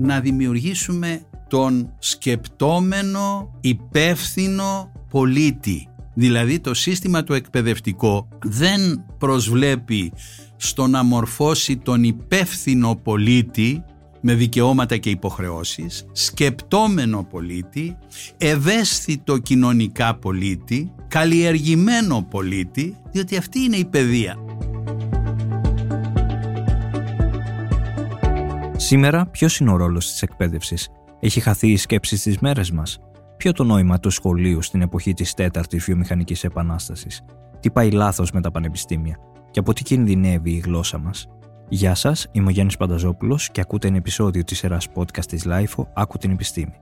να δημιουργήσουμε τον σκεπτόμενο υπεύθυνο πολίτη. Δηλαδή το σύστημα το εκπαιδευτικό δεν προσβλέπει στο να μορφώσει τον υπεύθυνο πολίτη με δικαιώματα και υποχρεώσεις, σκεπτόμενο πολίτη, ευαίσθητο κοινωνικά πολίτη, καλλιεργημένο πολίτη, διότι αυτή είναι η παιδεία. Σήμερα, ποιος είναι ο ρόλος της εκπαίδευσης, Έχει χαθεί η σκέψη στις μέρες μας; Ποιο το νόημα του σχολείου στην εποχή της τέταρτης βιομηχανικής επανάστασης, Τι πάει λάθος με τα πανεπιστήμια; Και από τι κινδυνεύει η γλώσσα μας; Γεια σας, είμαι ο Γιάννης Πανταζόπουλος και ακούτε ένα επεισόδιο της σειρά podcast της LIFO Άκου την επιστήμη.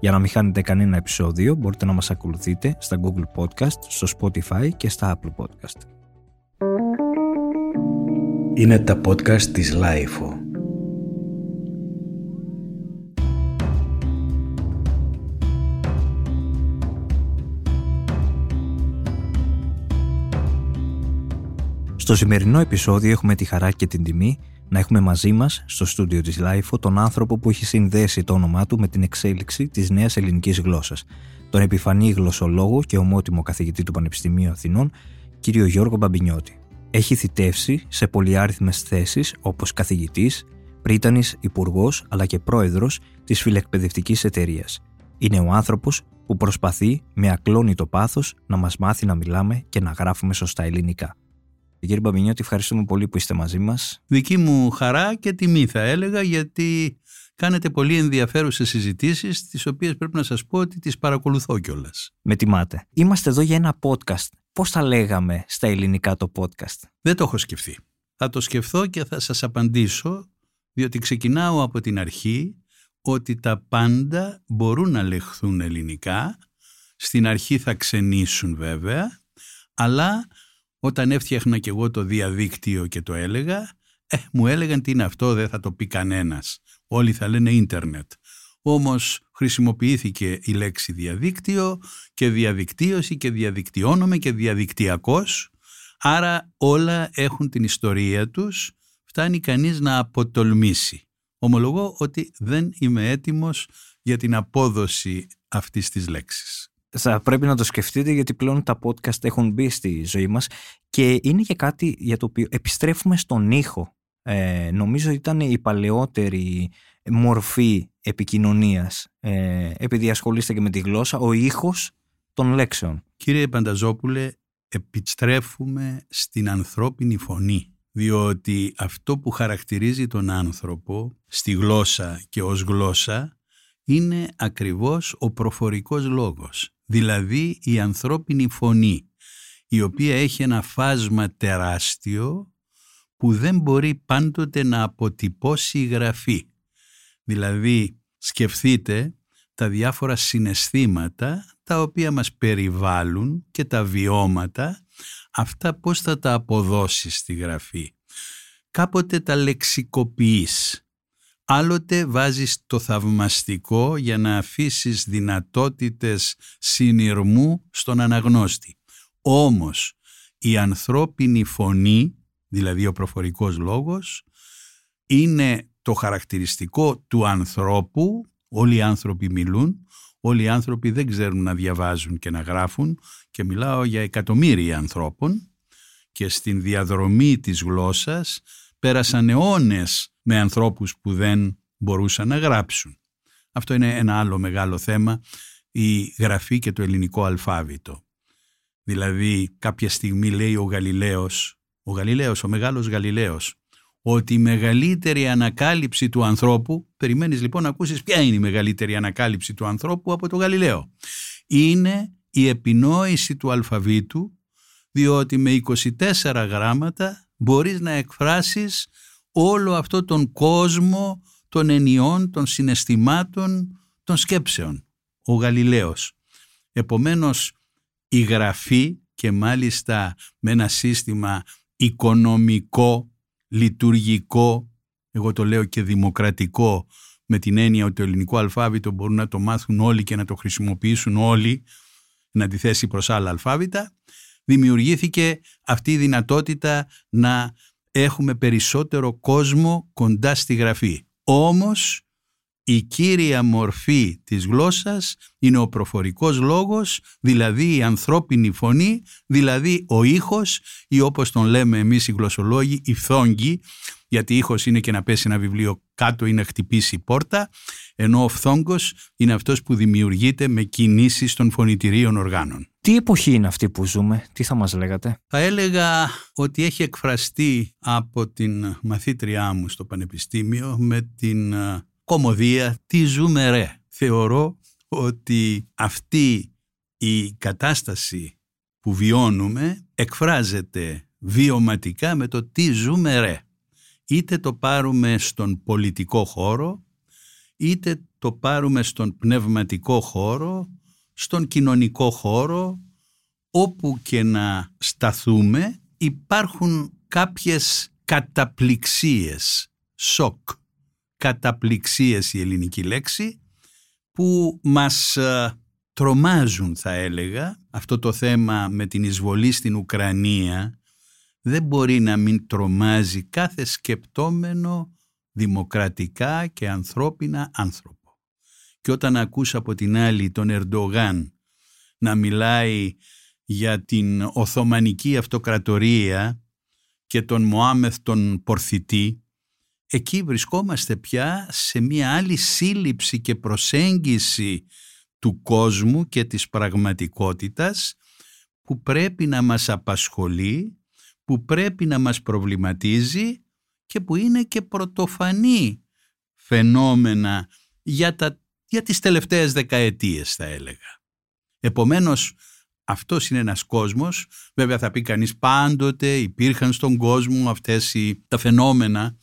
Για να μην χάνετε κανένα επεισόδιο, μπορείτε να μας ακολουθείτε στα Google Podcast, στο Spotify και στα Apple Podcast. Είναι τα podcast της LIFO. Στο σημερινό επεισόδιο έχουμε τη χαρά και την τιμή να έχουμε μαζί μας στο στούντιο της LIFO τον άνθρωπο που έχει συνδέσει το όνομά του με την εξέλιξη της νέας ελληνικής γλώσσας, τον επιφανή γλωσσολόγο και ομότιμο καθηγητή του Πανεπιστημίου Αθηνών, κύριο Γιώργο Μπαμπινιώτη. Έχει θητεύσει σε πολυάριθμες θέσεις όπως καθηγητής, πρίτανης, υπουργός αλλά και πρόεδρος της φιλεκπαιδευτικής εταιρείας. Είναι ο άνθρωπος που προσπαθεί με ακλόνητο πάθος να μας μάθει να μιλάμε και να γράφουμε σωστά ελληνικά. Κύριε Μπαμπινιώτη, ευχαριστούμε πολύ που είστε μαζί μας. Δική μου χαρά και τιμή θα έλεγα γιατί κάνετε πολύ ενδιαφέρουσες συζητήσεις τις οποίες πρέπει να σας πω ότι τις παρακολουθώ κιόλας. Με τιμάτε. Είμαστε εδώ για ένα podcast. Πώς θα λέγαμε στα ελληνικά το podcast; Δεν το έχω σκεφτεί. Θα το σκεφτώ και θα σας απαντήσω διότι ξεκινάω από την αρχή ότι τα πάντα μπορούν να λεχθούν ελληνικά. Στην αρχή θα ξενήσουν βέβαια, αλλά όταν έφτιαχνα και εγώ το διαδίκτυο και το έλεγα, ε, μου έλεγαν τι είναι αυτό, δεν θα το πει κανένας. Όλοι θα λένε ίντερνετ. Όμως χρησιμοποιήθηκε η λέξη διαδίκτυο και διαδικτύωση και διαδικτυώνομαι και διαδικτυακός. Άρα όλα έχουν την ιστορία τους, φτάνει κανείς να αποτολμήσει. Ομολογώ ότι δεν είμαι έτοιμος για την απόδοση αυτής της λέξης θα πρέπει να το σκεφτείτε γιατί πλέον τα podcast έχουν μπει στη ζωή μας και είναι και κάτι για το οποίο επιστρέφουμε στον ήχο. Ε, νομίζω ήταν η παλαιότερη μορφή επικοινωνίας ε, επειδή ασχολείστε και με τη γλώσσα, ο ήχος των λέξεων. Κύριε Πανταζόπουλε, επιστρέφουμε στην ανθρώπινη φωνή διότι αυτό που χαρακτηρίζει τον άνθρωπο στη γλώσσα και ως γλώσσα είναι ακριβώς ο προφορικός λόγος δηλαδή η ανθρώπινη φωνή, η οποία έχει ένα φάσμα τεράστιο που δεν μπορεί πάντοτε να αποτυπώσει η γραφή. Δηλαδή σκεφτείτε τα διάφορα συναισθήματα τα οποία μας περιβάλλουν και τα βιώματα, αυτά πώς θα τα αποδώσεις στη γραφή. Κάποτε τα λεξικοποιείς, Άλλοτε βάζεις το θαυμαστικό για να αφήσεις δυνατότητες συνειρμού στον αναγνώστη. Όμως η ανθρώπινη φωνή, δηλαδή ο προφορικός λόγος, είναι το χαρακτηριστικό του ανθρώπου, όλοι οι άνθρωποι μιλούν, όλοι οι άνθρωποι δεν ξέρουν να διαβάζουν και να γράφουν και μιλάω για εκατομμύρια ανθρώπων και στην διαδρομή της γλώσσας πέρασαν αιώνες με ανθρώπους που δεν μπορούσαν να γράψουν. Αυτό είναι ένα άλλο μεγάλο θέμα, η γραφή και το ελληνικό αλφάβητο. Δηλαδή κάποια στιγμή λέει ο Γαλιλαίος, ο Γαλιλαίος, ο μεγάλος Γαλιλαίος, ότι η μεγαλύτερη ανακάλυψη του ανθρώπου, περιμένεις λοιπόν να ακούσεις ποια είναι η μεγαλύτερη ανακάλυψη του ανθρώπου από το Γαλιλαίο. Είναι η επινόηση του αλφαβήτου, διότι με 24 γράμματα μπορείς να εκφράσεις όλο αυτό τον κόσμο των ενιών, των συναισθημάτων, των σκέψεων. Ο Γαλιλαίος. Επομένως η γραφή και μάλιστα με ένα σύστημα οικονομικό, λειτουργικό, εγώ το λέω και δημοκρατικό, με την έννοια ότι το ελληνικό αλφάβητο μπορούν να το μάθουν όλοι και να το χρησιμοποιήσουν όλοι, να αντιθέσει προς άλλα αλφάβητα, δημιουργήθηκε αυτή η δυνατότητα να έχουμε περισσότερο κόσμο κοντά στη γραφή. Όμως η κύρια μορφή της γλώσσας είναι ο προφορικός λόγος, δηλαδή η ανθρώπινη φωνή, δηλαδή ο ήχος ή όπως τον λέμε εμείς οι γλωσσολόγοι, η φθόγγη, γιατί ήχος είναι και να πέσει ένα βιβλίο κάτω ή να χτυπήσει η πόρτα, ενώ ο φθόγκος είναι αυτός που δημιουργείται με κινήσεις των φωνητηρίων οργάνων. Τι εποχή είναι αυτή που ζούμε, τι θα μας λέγατε; Θα έλεγα ότι έχει εκφραστεί από την μαθήτριά μου στο Πανεπιστήμιο με την ε, κομμωδία «Τι ζούμε ρε». Θεωρώ ότι αυτή η κατάσταση που βιώνουμε εκφράζεται βιωματικά με το «Τι ζούμε ρε». Είτε το πάρουμε στον πολιτικό χώρο, είτε το πάρουμε στον πνευματικό χώρο, στον κοινωνικό χώρο, όπου και να σταθούμε υπάρχουν κάποιες καταπληξίες, σοκ, καταπληξίες η ελληνική λέξη, που μας ε, τρομάζουν θα έλεγα. Αυτό το θέμα με την εισβολή στην Ουκρανία δεν μπορεί να μην τρομάζει κάθε σκεπτόμενο δημοκρατικά και ανθρώπινα άνθρωπο. Και όταν ακούς από την άλλη τον Ερντογάν να μιλάει για την Οθωμανική Αυτοκρατορία και τον Μωάμεθ τον Πορθητή, εκεί βρισκόμαστε πια σε μια άλλη σύλληψη και προσέγγιση του κόσμου και της πραγματικότητας που πρέπει να μας απασχολεί, που πρέπει να μας προβληματίζει και που είναι και πρωτοφανή φαινόμενα για, τα, για τις τελευταίες δεκαετίες θα έλεγα. Επομένως αυτός είναι ένας κόσμος, βέβαια θα πει κανείς πάντοτε υπήρχαν στον κόσμο αυτές οι, τα φαινόμενα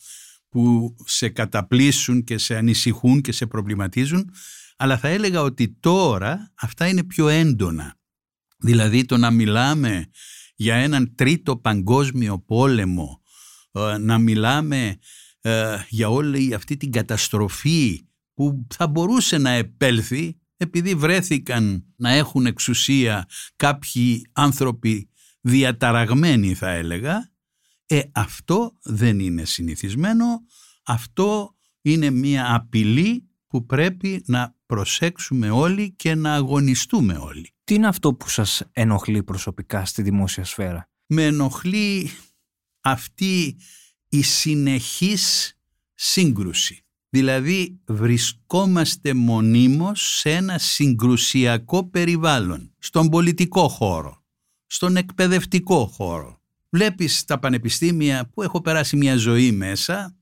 που σε καταπλήσουν και σε ανησυχούν και σε προβληματίζουν, αλλά θα έλεγα ότι τώρα αυτά είναι πιο έντονα. Δηλαδή το να μιλάμε για έναν τρίτο παγκόσμιο πόλεμο, ε, να μιλάμε ε, για όλη αυτή την καταστροφή που θα μπορούσε να επέλθει επειδή βρέθηκαν να έχουν εξουσία κάποιοι άνθρωποι διαταραγμένοι θα έλεγα, ε, αυτό δεν είναι συνηθισμένο, αυτό είναι μια απειλή που πρέπει να προσέξουμε όλοι και να αγωνιστούμε όλοι. Τι είναι αυτό που σας ενοχλεί προσωπικά στη δημόσια σφαίρα; Με ενοχλεί αυτή η συνεχής σύγκρουση. Δηλαδή βρισκόμαστε μονίμως σε ένα συγκρουσιακό περιβάλλον, στον πολιτικό χώρο, στον εκπαιδευτικό χώρο. Βλέπεις τα πανεπιστήμια που έχω περάσει μια ζωή μέσα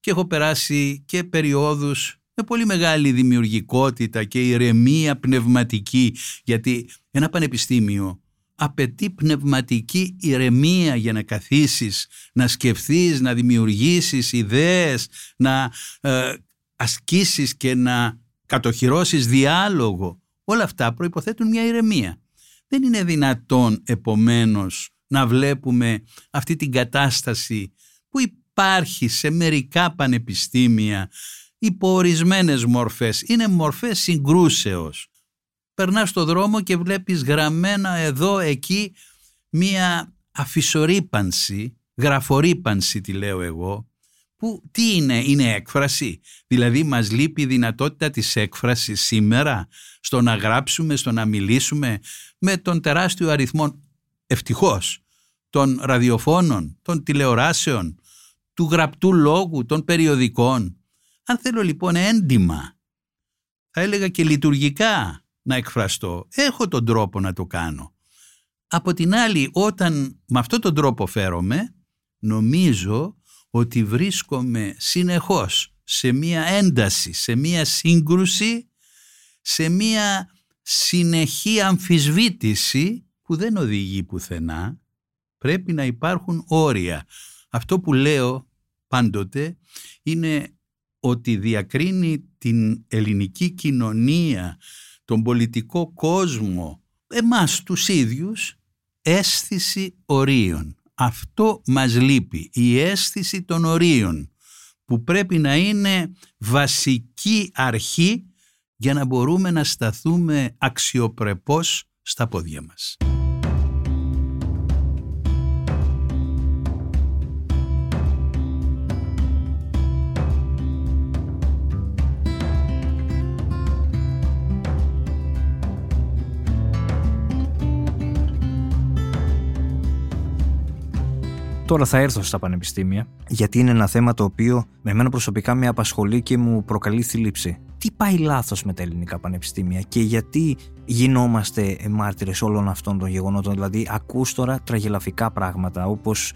και έχω περάσει και περιόδους με πολύ μεγάλη δημιουργικότητα και ηρεμία πνευματική γιατί ένα πανεπιστήμιο απαιτεί πνευματική ηρεμία για να καθίσεις, να σκεφτείς, να δημιουργήσεις ιδέες, να ε, ασκήσεις και να κατοχυρώσεις διάλογο. Όλα αυτά προϋποθέτουν μια ηρεμία. Δεν είναι δυνατόν επομένως να βλέπουμε αυτή την κατάσταση που υπάρχει σε μερικά πανεπιστήμια υπό ορισμένες μορφές. Είναι μορφές συγκρούσεως περνάς στο δρόμο και βλέπεις γραμμένα εδώ, εκεί, μία αφισορύπανση, γραφορύπανση τη λέω εγώ, που τι είναι, είναι έκφραση; Δηλαδή μας λείπει η δυνατότητα της έκφρασης σήμερα στο να γράψουμε, στο να μιλήσουμε με τον τεράστιο αριθμό, ευτυχώς, των ραδιοφώνων, των τηλεοράσεων, του γραπτού λόγου, των περιοδικών. Αν θέλω λοιπόν έντιμα, θα έλεγα και λειτουργικά, να εκφραστώ. Έχω τον τρόπο να το κάνω. Από την άλλη, όταν με αυτόν τον τρόπο φέρομαι, νομίζω ότι βρίσκομαι συνεχώς σε μία ένταση, σε μία σύγκρουση, σε μία συνεχή αμφισβήτηση που δεν οδηγεί πουθενά. Πρέπει να υπάρχουν όρια. Αυτό που λέω πάντοτε είναι ότι διακρίνει την ελληνική κοινωνία τον πολιτικό κόσμο, εμάς τους ίδιους, αίσθηση ορίων. Αυτό μας λείπει, η αίσθηση των ορίων που πρέπει να είναι βασική αρχή για να μπορούμε να σταθούμε αξιοπρεπώς στα πόδια μας. Τώρα θα έρθω στα πανεπιστήμια, γιατί είναι ένα θέμα το οποίο με εμένα προσωπικά με απασχολεί και μου προκαλεί θλίψη. Τι πάει λάθος με τα ελληνικά πανεπιστήμια και γιατί γινόμαστε μάρτυρες όλων αυτών των γεγονότων; Δηλαδή, ακούς τώρα τραγελαφικά πράγματα όπως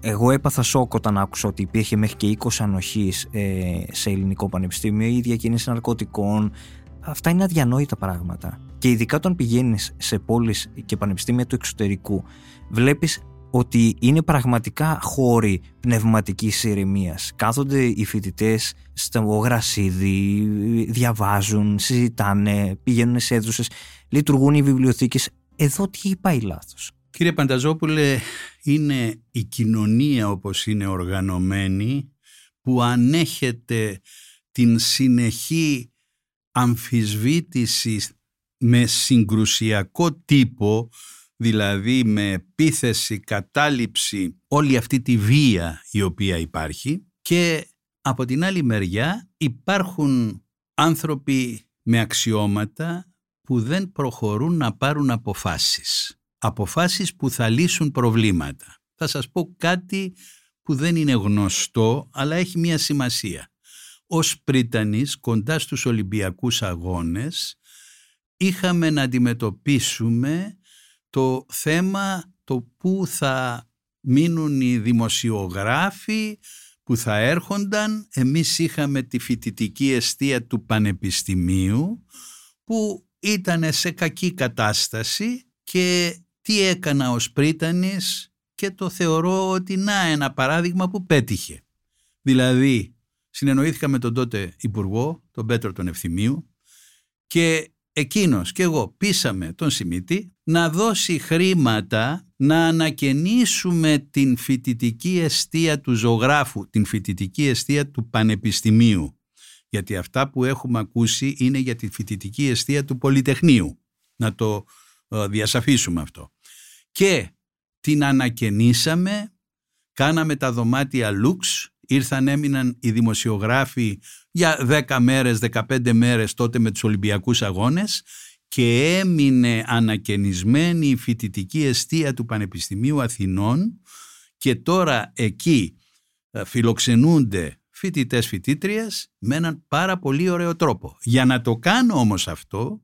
εγώ έπαθα σοκ όταν άκουσα ότι υπήρχε μέχρι και 20 ανοχής ε, σε ελληνικό πανεπιστήμιο ή διακίνηση ναρκωτικών. Αυτά είναι αδιανόητα πράγματα. Και ειδικά όταν πηγαίνεις σε πόλεις και πανεπιστήμια του εξωτερικού, βλέπεις ότι είναι πραγματικά χώροι πνευματικής ηρεμίας. Κάθονται οι φοιτητές στο γρασίδι, διαβάζουν, συζητάνε, πηγαίνουν σε αίθουσες, λειτουργούν οι βιβλιοθήκες. Εδώ τι πάει λάθος; Κύριε Πανταζόπουλε, είναι η κοινωνία όπως είναι οργανωμένη που ανέχεται την συνεχή αμφισβήτηση με συγκρουσιακό τύπο, δηλαδή με επίθεση, κατάληψη, όλη αυτή τη βία η οποία υπάρχει και από την άλλη μεριά υπάρχουν άνθρωποι με αξιώματα που δεν προχωρούν να πάρουν αποφάσεις αποφάσεις που θα λύσουν προβλήματα. Θα σας πω κάτι που δεν είναι γνωστό, αλλά έχει μία σημασία. Ως Πρίτανης, κοντά στους Ολυμπιακούς Αγώνες, είχαμε να αντιμετωπίσουμε το θέμα το πού θα μείνουν οι δημοσιογράφοι που θα έρχονταν. Εμείς είχαμε τη φοιτητική αιστεία του Πανεπιστημίου που ήταν σε κακή κατάσταση και τι έκανα ως πρίτανης και το θεωρώ ότι να ένα παράδειγμα που πέτυχε. Δηλαδή, συνεννοήθηκα με τον τότε Υπουργό, τον Πέτρο τον Ευθυμίου και εκείνος και εγώ πείσαμε τον Σιμίτη να δώσει χρήματα να ανακαινήσουμε την φοιτητική αιστεία του ζωγράφου, την φοιτητική αιστεία του Πανεπιστημίου. Γιατί αυτά που έχουμε ακούσει είναι για τη φοιτητική αιστεία του Πολυτεχνείου. Να το ε, διασαφίσουμε αυτό. Και την ανακαινήσαμε, κάναμε τα δωμάτια λουξ, ήρθαν έμειναν οι δημοσιογράφοι για 10 μέρες, 15 μέρες τότε με τους Ολυμπιακούς Αγώνες και έμεινε ανακαινισμένη η φοιτητική αιστεία του Πανεπιστημίου Αθηνών και τώρα εκεί ε, φιλοξενούνται φοιτητές φοιτήτριες με έναν πάρα πολύ ωραίο τρόπο. Για να το κάνω όμως αυτό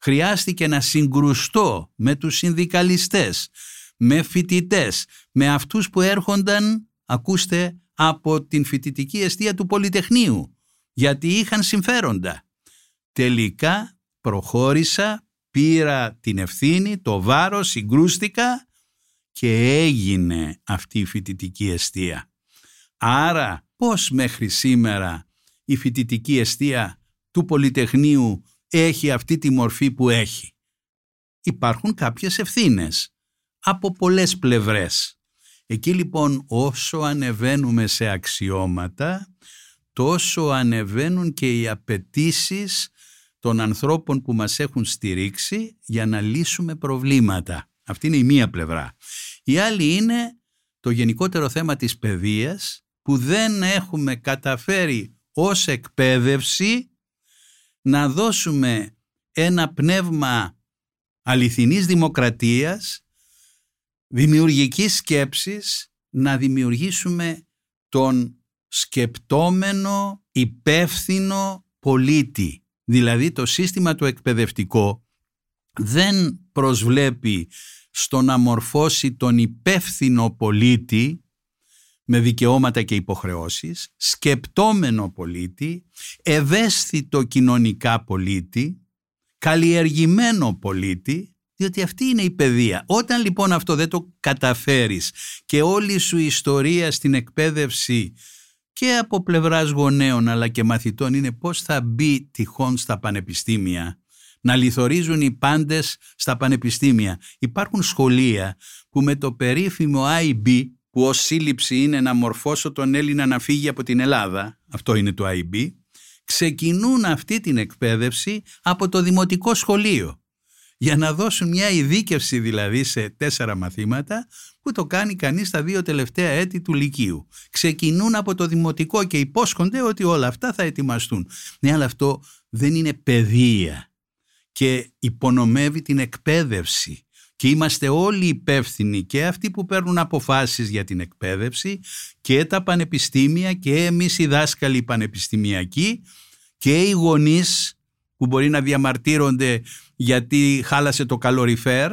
χρειάστηκε να συγκρουστώ με τους συνδικαλιστές, με φοιτητές, με αυτούς που έρχονταν, ακούστε, από την φοιτητική αιστεία του Πολυτεχνείου, γιατί είχαν συμφέροντα. Τελικά προχώρησα, πήρα την ευθύνη, το βάρος, συγκρούστηκα και έγινε αυτή η φοιτητική αιστεία. Άρα πώς μέχρι σήμερα η φοιτητική αιστεία του Πολυτεχνείου έχει αυτή τη μορφή που έχει; Υπάρχουν κάποιες ευθύνες από πολλές πλευρές. Εκεί λοιπόν όσο ανεβαίνουμε σε αξιώματα, τόσο ανεβαίνουν και οι απαιτήσεις των ανθρώπων που μας έχουν στηρίξει για να λύσουμε προβλήματα. Αυτή είναι η μία πλευρά. Η άλλη είναι το γενικότερο θέμα της παιδείας που δεν έχουμε καταφέρει ως εκπαίδευση να δώσουμε ένα πνεύμα αληθινής δημοκρατίας, δημιουργικής σκέψης, να δημιουργήσουμε τον σκεπτόμενο, υπεύθυνο πολίτη. Δηλαδή το σύστημα του εκπαιδευτικό δεν προσβλέπει στο να μορφώσει τον υπεύθυνο πολίτη με δικαιώματα και υποχρεώσεις, σκεπτόμενο πολίτη, ευαίσθητο κοινωνικά πολίτη, καλλιεργημένο πολίτη, διότι αυτή είναι η παιδεία. Όταν λοιπόν αυτό δεν το καταφέρεις και όλη σου η ιστορία στην εκπαίδευση και από πλευράς γονέων αλλά και μαθητών είναι πώς θα μπει τυχόν στα πανεπιστήμια, να λιθορίζουν οι πάντες στα πανεπιστήμια. Υπάρχουν σχολεία που με το περίφημο IB που ως σύλληψη είναι να μορφώσω τον Έλληνα να φύγει από την Ελλάδα, αυτό είναι το IB, ξεκινούν αυτή την εκπαίδευση από το δημοτικό σχολείο για να δώσουν μια ειδίκευση δηλαδή σε τέσσερα μαθήματα που το κάνει κανείς στα δύο τελευταία έτη του Λυκείου. Ξεκινούν από το δημοτικό και υπόσχονται ότι όλα αυτά θα ετοιμαστούν. Ναι, αλλά αυτό δεν είναι παιδεία και υπονομεύει την εκπαίδευση και είμαστε όλοι υπεύθυνοι και αυτοί που παίρνουν αποφάσεις για την εκπαίδευση και τα πανεπιστήμια και εμείς οι δάσκαλοι πανεπιστημιακοί και οι γονείς που μπορεί να διαμαρτύρονται γιατί χάλασε το καλοριφέρ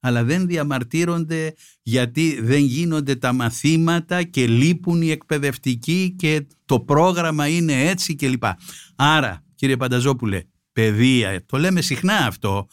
αλλά δεν διαμαρτύρονται γιατί δεν γίνονται τα μαθήματα και λείπουν οι εκπαιδευτικοί και το πρόγραμμα είναι έτσι κλπ. Άρα κύριε Πανταζόπουλε, παιδεία, το λέμε συχνά αυτό,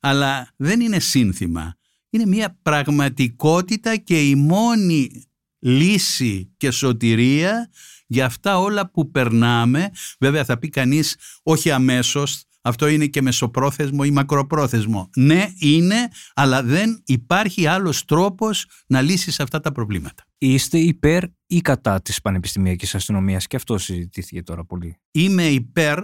αλλά δεν είναι σύνθημα. Είναι μια πραγματικότητα και η μόνη λύση και σωτηρία για αυτά όλα που περνάμε. Βέβαια θα πει κανείς όχι αμέσως, αυτό είναι και μεσοπρόθεσμο ή μακροπρόθεσμο. Ναι, είναι, αλλά δεν υπάρχει άλλος τρόπος να λύσεις αυτά τα προβλήματα. Είστε υπέρ ή κατά της πανεπιστημιακής αστυνομίας; Και αυτό συζητήθηκε τώρα πολύ. Είμαι υπέρ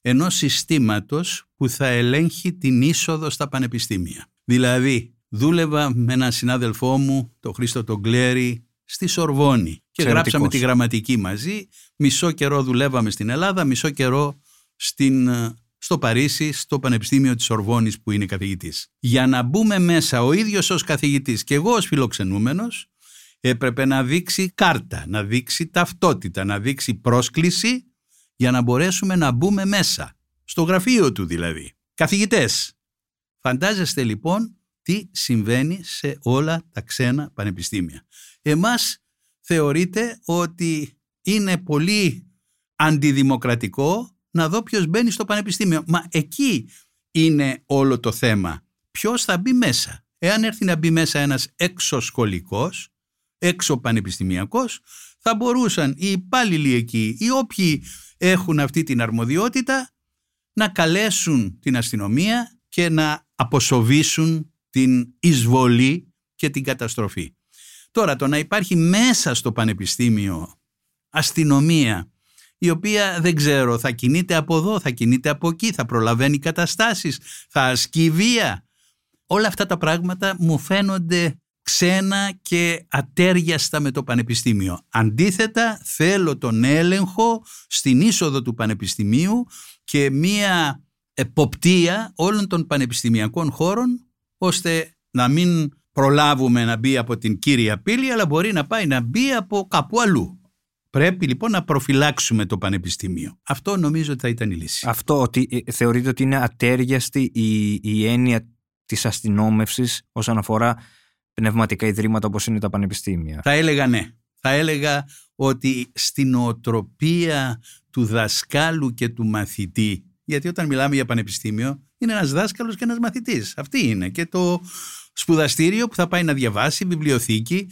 ενός συστήματος που θα ελέγχει την είσοδο στα πανεπιστήμια. Δηλαδή, δούλευα με έναν συνάδελφό μου, τον Χρήστο τον Κλέρη, στη Σορβόνη και γράψαμε τη γραμματική μαζί. Μισό καιρό δουλεύαμε στην Ελλάδα, μισό καιρό στην, στο Παρίσι, στο Πανεπιστήμιο της Σορβόνης που είναι καθηγητής. Για να μπούμε μέσα ο ίδιος ως καθηγητής και εγώ ως φιλοξενούμενος, έπρεπε να δείξει κάρτα, να δείξει ταυτότητα, να δείξει πρόσκληση για να μπορέσουμε να μπούμε μέσα, στο γραφείο του δηλαδή. Καθηγητές, φαντάζεστε λοιπόν τι συμβαίνει σε όλα τα ξένα πανεπιστήμια. Εμάς θεωρείται ότι είναι πολύ αντιδημοκρατικό να δω ποιος μπαίνει στο πανεπιστήμιο. Μα εκεί είναι όλο το θέμα. Ποιος θα μπει μέσα. Εάν έρθει να μπει μέσα ένας εξωσχολικός, έξω πανεπιστημιακός, θα μπορούσαν οι υπάλληλοι εκεί, οι όποιοι έχουν αυτή την αρμοδιότητα να καλέσουν την αστυνομία και να αποσοβήσουν την εισβολή και την καταστροφή. Τώρα το να υπάρχει μέσα στο πανεπιστήμιο αστυνομία η οποία δεν ξέρω θα κινείται από εδώ, θα κινείται από εκεί, θα προλαβαίνει καταστάσεις, θα ασκεί βία. Όλα αυτά τα πράγματα μου φαίνονται ξένα και ατέριαστα με το πανεπιστήμιο. Αντίθετα θέλω τον έλεγχο στην είσοδο του πανεπιστημίου και μία εποπτεία όλων των πανεπιστημιακών χώρων ώστε να μην προλάβουμε να μπει από την κύρια πύλη αλλά μπορεί να πάει να μπει από κάπου αλλού. Πρέπει λοιπόν να προφυλάξουμε το πανεπιστήμιο. Αυτό νομίζω ότι θα ήταν η λύση. Αυτό ότι ε, θεωρείτε ότι είναι ατέριαστη η, η έννοια της αστυνόμευσης όσον αφορά πνευματικά ιδρύματα όπως είναι τα πανεπιστήμια; Θα έλεγα ναι. Θα έλεγα ότι στην οτροπία του δασκάλου και του μαθητή, γιατί όταν μιλάμε για πανεπιστήμιο είναι ένας δάσκαλος και ένας μαθητής. Αυτή είναι και το σπουδαστήριο που θα πάει να διαβάσει, βιβλιοθήκη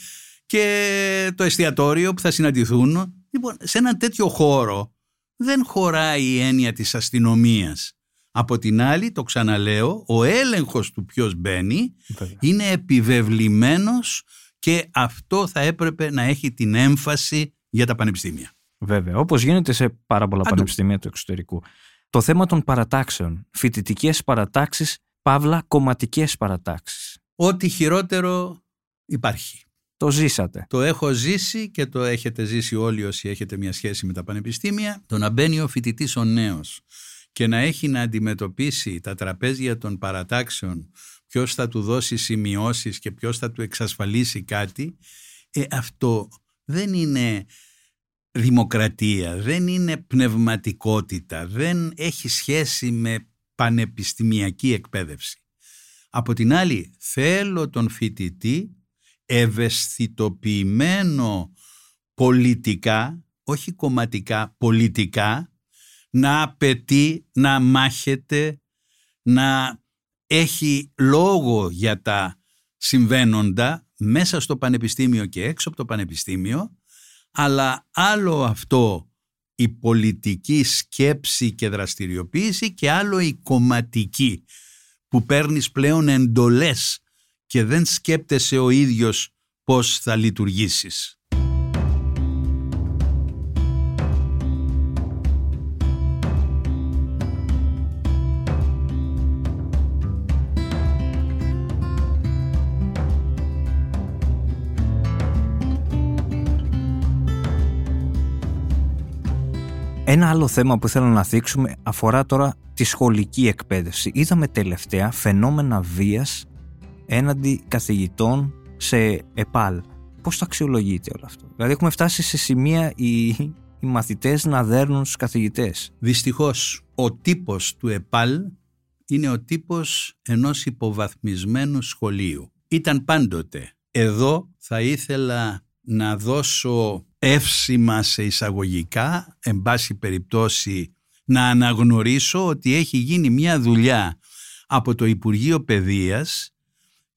και το εστιατόριο που θα συναντηθούν. Λοιπόν, σε έναν τέτοιο χώρο δεν χωράει η έννοια της αστυνομίας. Από την άλλη, το ξαναλέω, ο έλεγχος του ποιος μπαίνει είναι επιβεβλημένος και αυτό θα έπρεπε να έχει την έμφαση για τα πανεπιστήμια. Βέβαια, όπως γίνεται σε πάρα πολλά πανεπιστήμια του εξωτερικού. Το θέμα των παρατάξεων, φοιτητικές παρατάξεις, παύλα κομματικές παρατάξεις. Ό,τι χειρότερο υπάρχει. Το ζήσατε. Το έχω ζήσει και το έχετε ζήσει όλοι όσοι έχετε μια σχέση με τα πανεπιστήμια. Το να μπαίνει ο φοιτητής ο νέος και να έχει να αντιμετωπίσει τα τραπέζια των παρατάξεων ποιος θα του δώσει σημειώσεις και ποιος θα του εξασφαλίσει κάτι ε, αυτό δεν είναι δημοκρατία, δεν είναι πνευματικότητα, δεν έχει σχέση με πανεπιστημιακή εκπαίδευση. Από την άλλη θέλω τον φοιτητή ευαισθητοποιημένο πολιτικά, όχι κομματικά, πολιτικά, να απαιτεί, να μάχεται, να έχει λόγο για τα συμβαίνοντα μέσα στο πανεπιστήμιο και έξω από το πανεπιστήμιο, αλλά άλλο αυτό η πολιτική σκέψη και δραστηριοποίηση και άλλο η κομματική που παίρνεις πλέον εντολές και δεν σκέπτεσαι ο ίδιος πώς θα λειτουργήσεις. Ένα άλλο θέμα που θέλω να θίξουμε αφορά τώρα τη σχολική εκπαίδευση. Είδαμε τελευταία φαινόμενα βίας έναντι καθηγητών σε ΕΠΑΛ. Πώς το αξιολογείτε όλο αυτό; Δηλαδή έχουμε φτάσει σε σημεία οι, οι μαθητές να δέρνουν στους καθηγητές. Δυστυχώς ο τύπος του ΕΠΑΛ είναι ο τύπος ενός υποβαθμισμένου σχολείου. Ήταν πάντοτε. Εδώ θα ήθελα να δώσω εύσημα σε εισαγωγικά, εν πάση περιπτώσει να αναγνωρίσω ότι έχει γίνει μια δουλειά από το Υπουργείο Παιδείας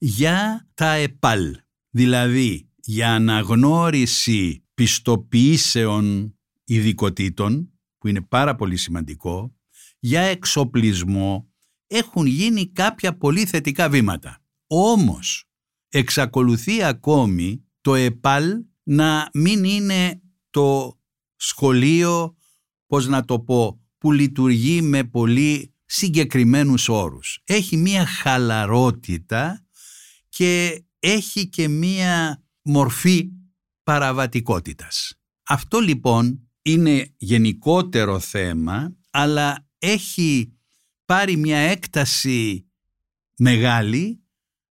για τα ΕΠΑΛ, δηλαδή για αναγνώριση πιστοποιήσεων ειδικοτήτων, που είναι πάρα πολύ σημαντικό, για εξοπλισμό, έχουν γίνει κάποια πολύ θετικά βήματα. Όμως, εξακολουθεί ακόμη το ΕΠΑΛ να μην είναι το σχολείο, πώς να το πω, που λειτουργεί με πολύ συγκεκριμένους όρους. Έχει μία χαλαρότητα και έχει και μία μορφή παραβατικότητας. Αυτό λοιπόν είναι γενικότερο θέμα, αλλά έχει πάρει μια έκταση μεγάλη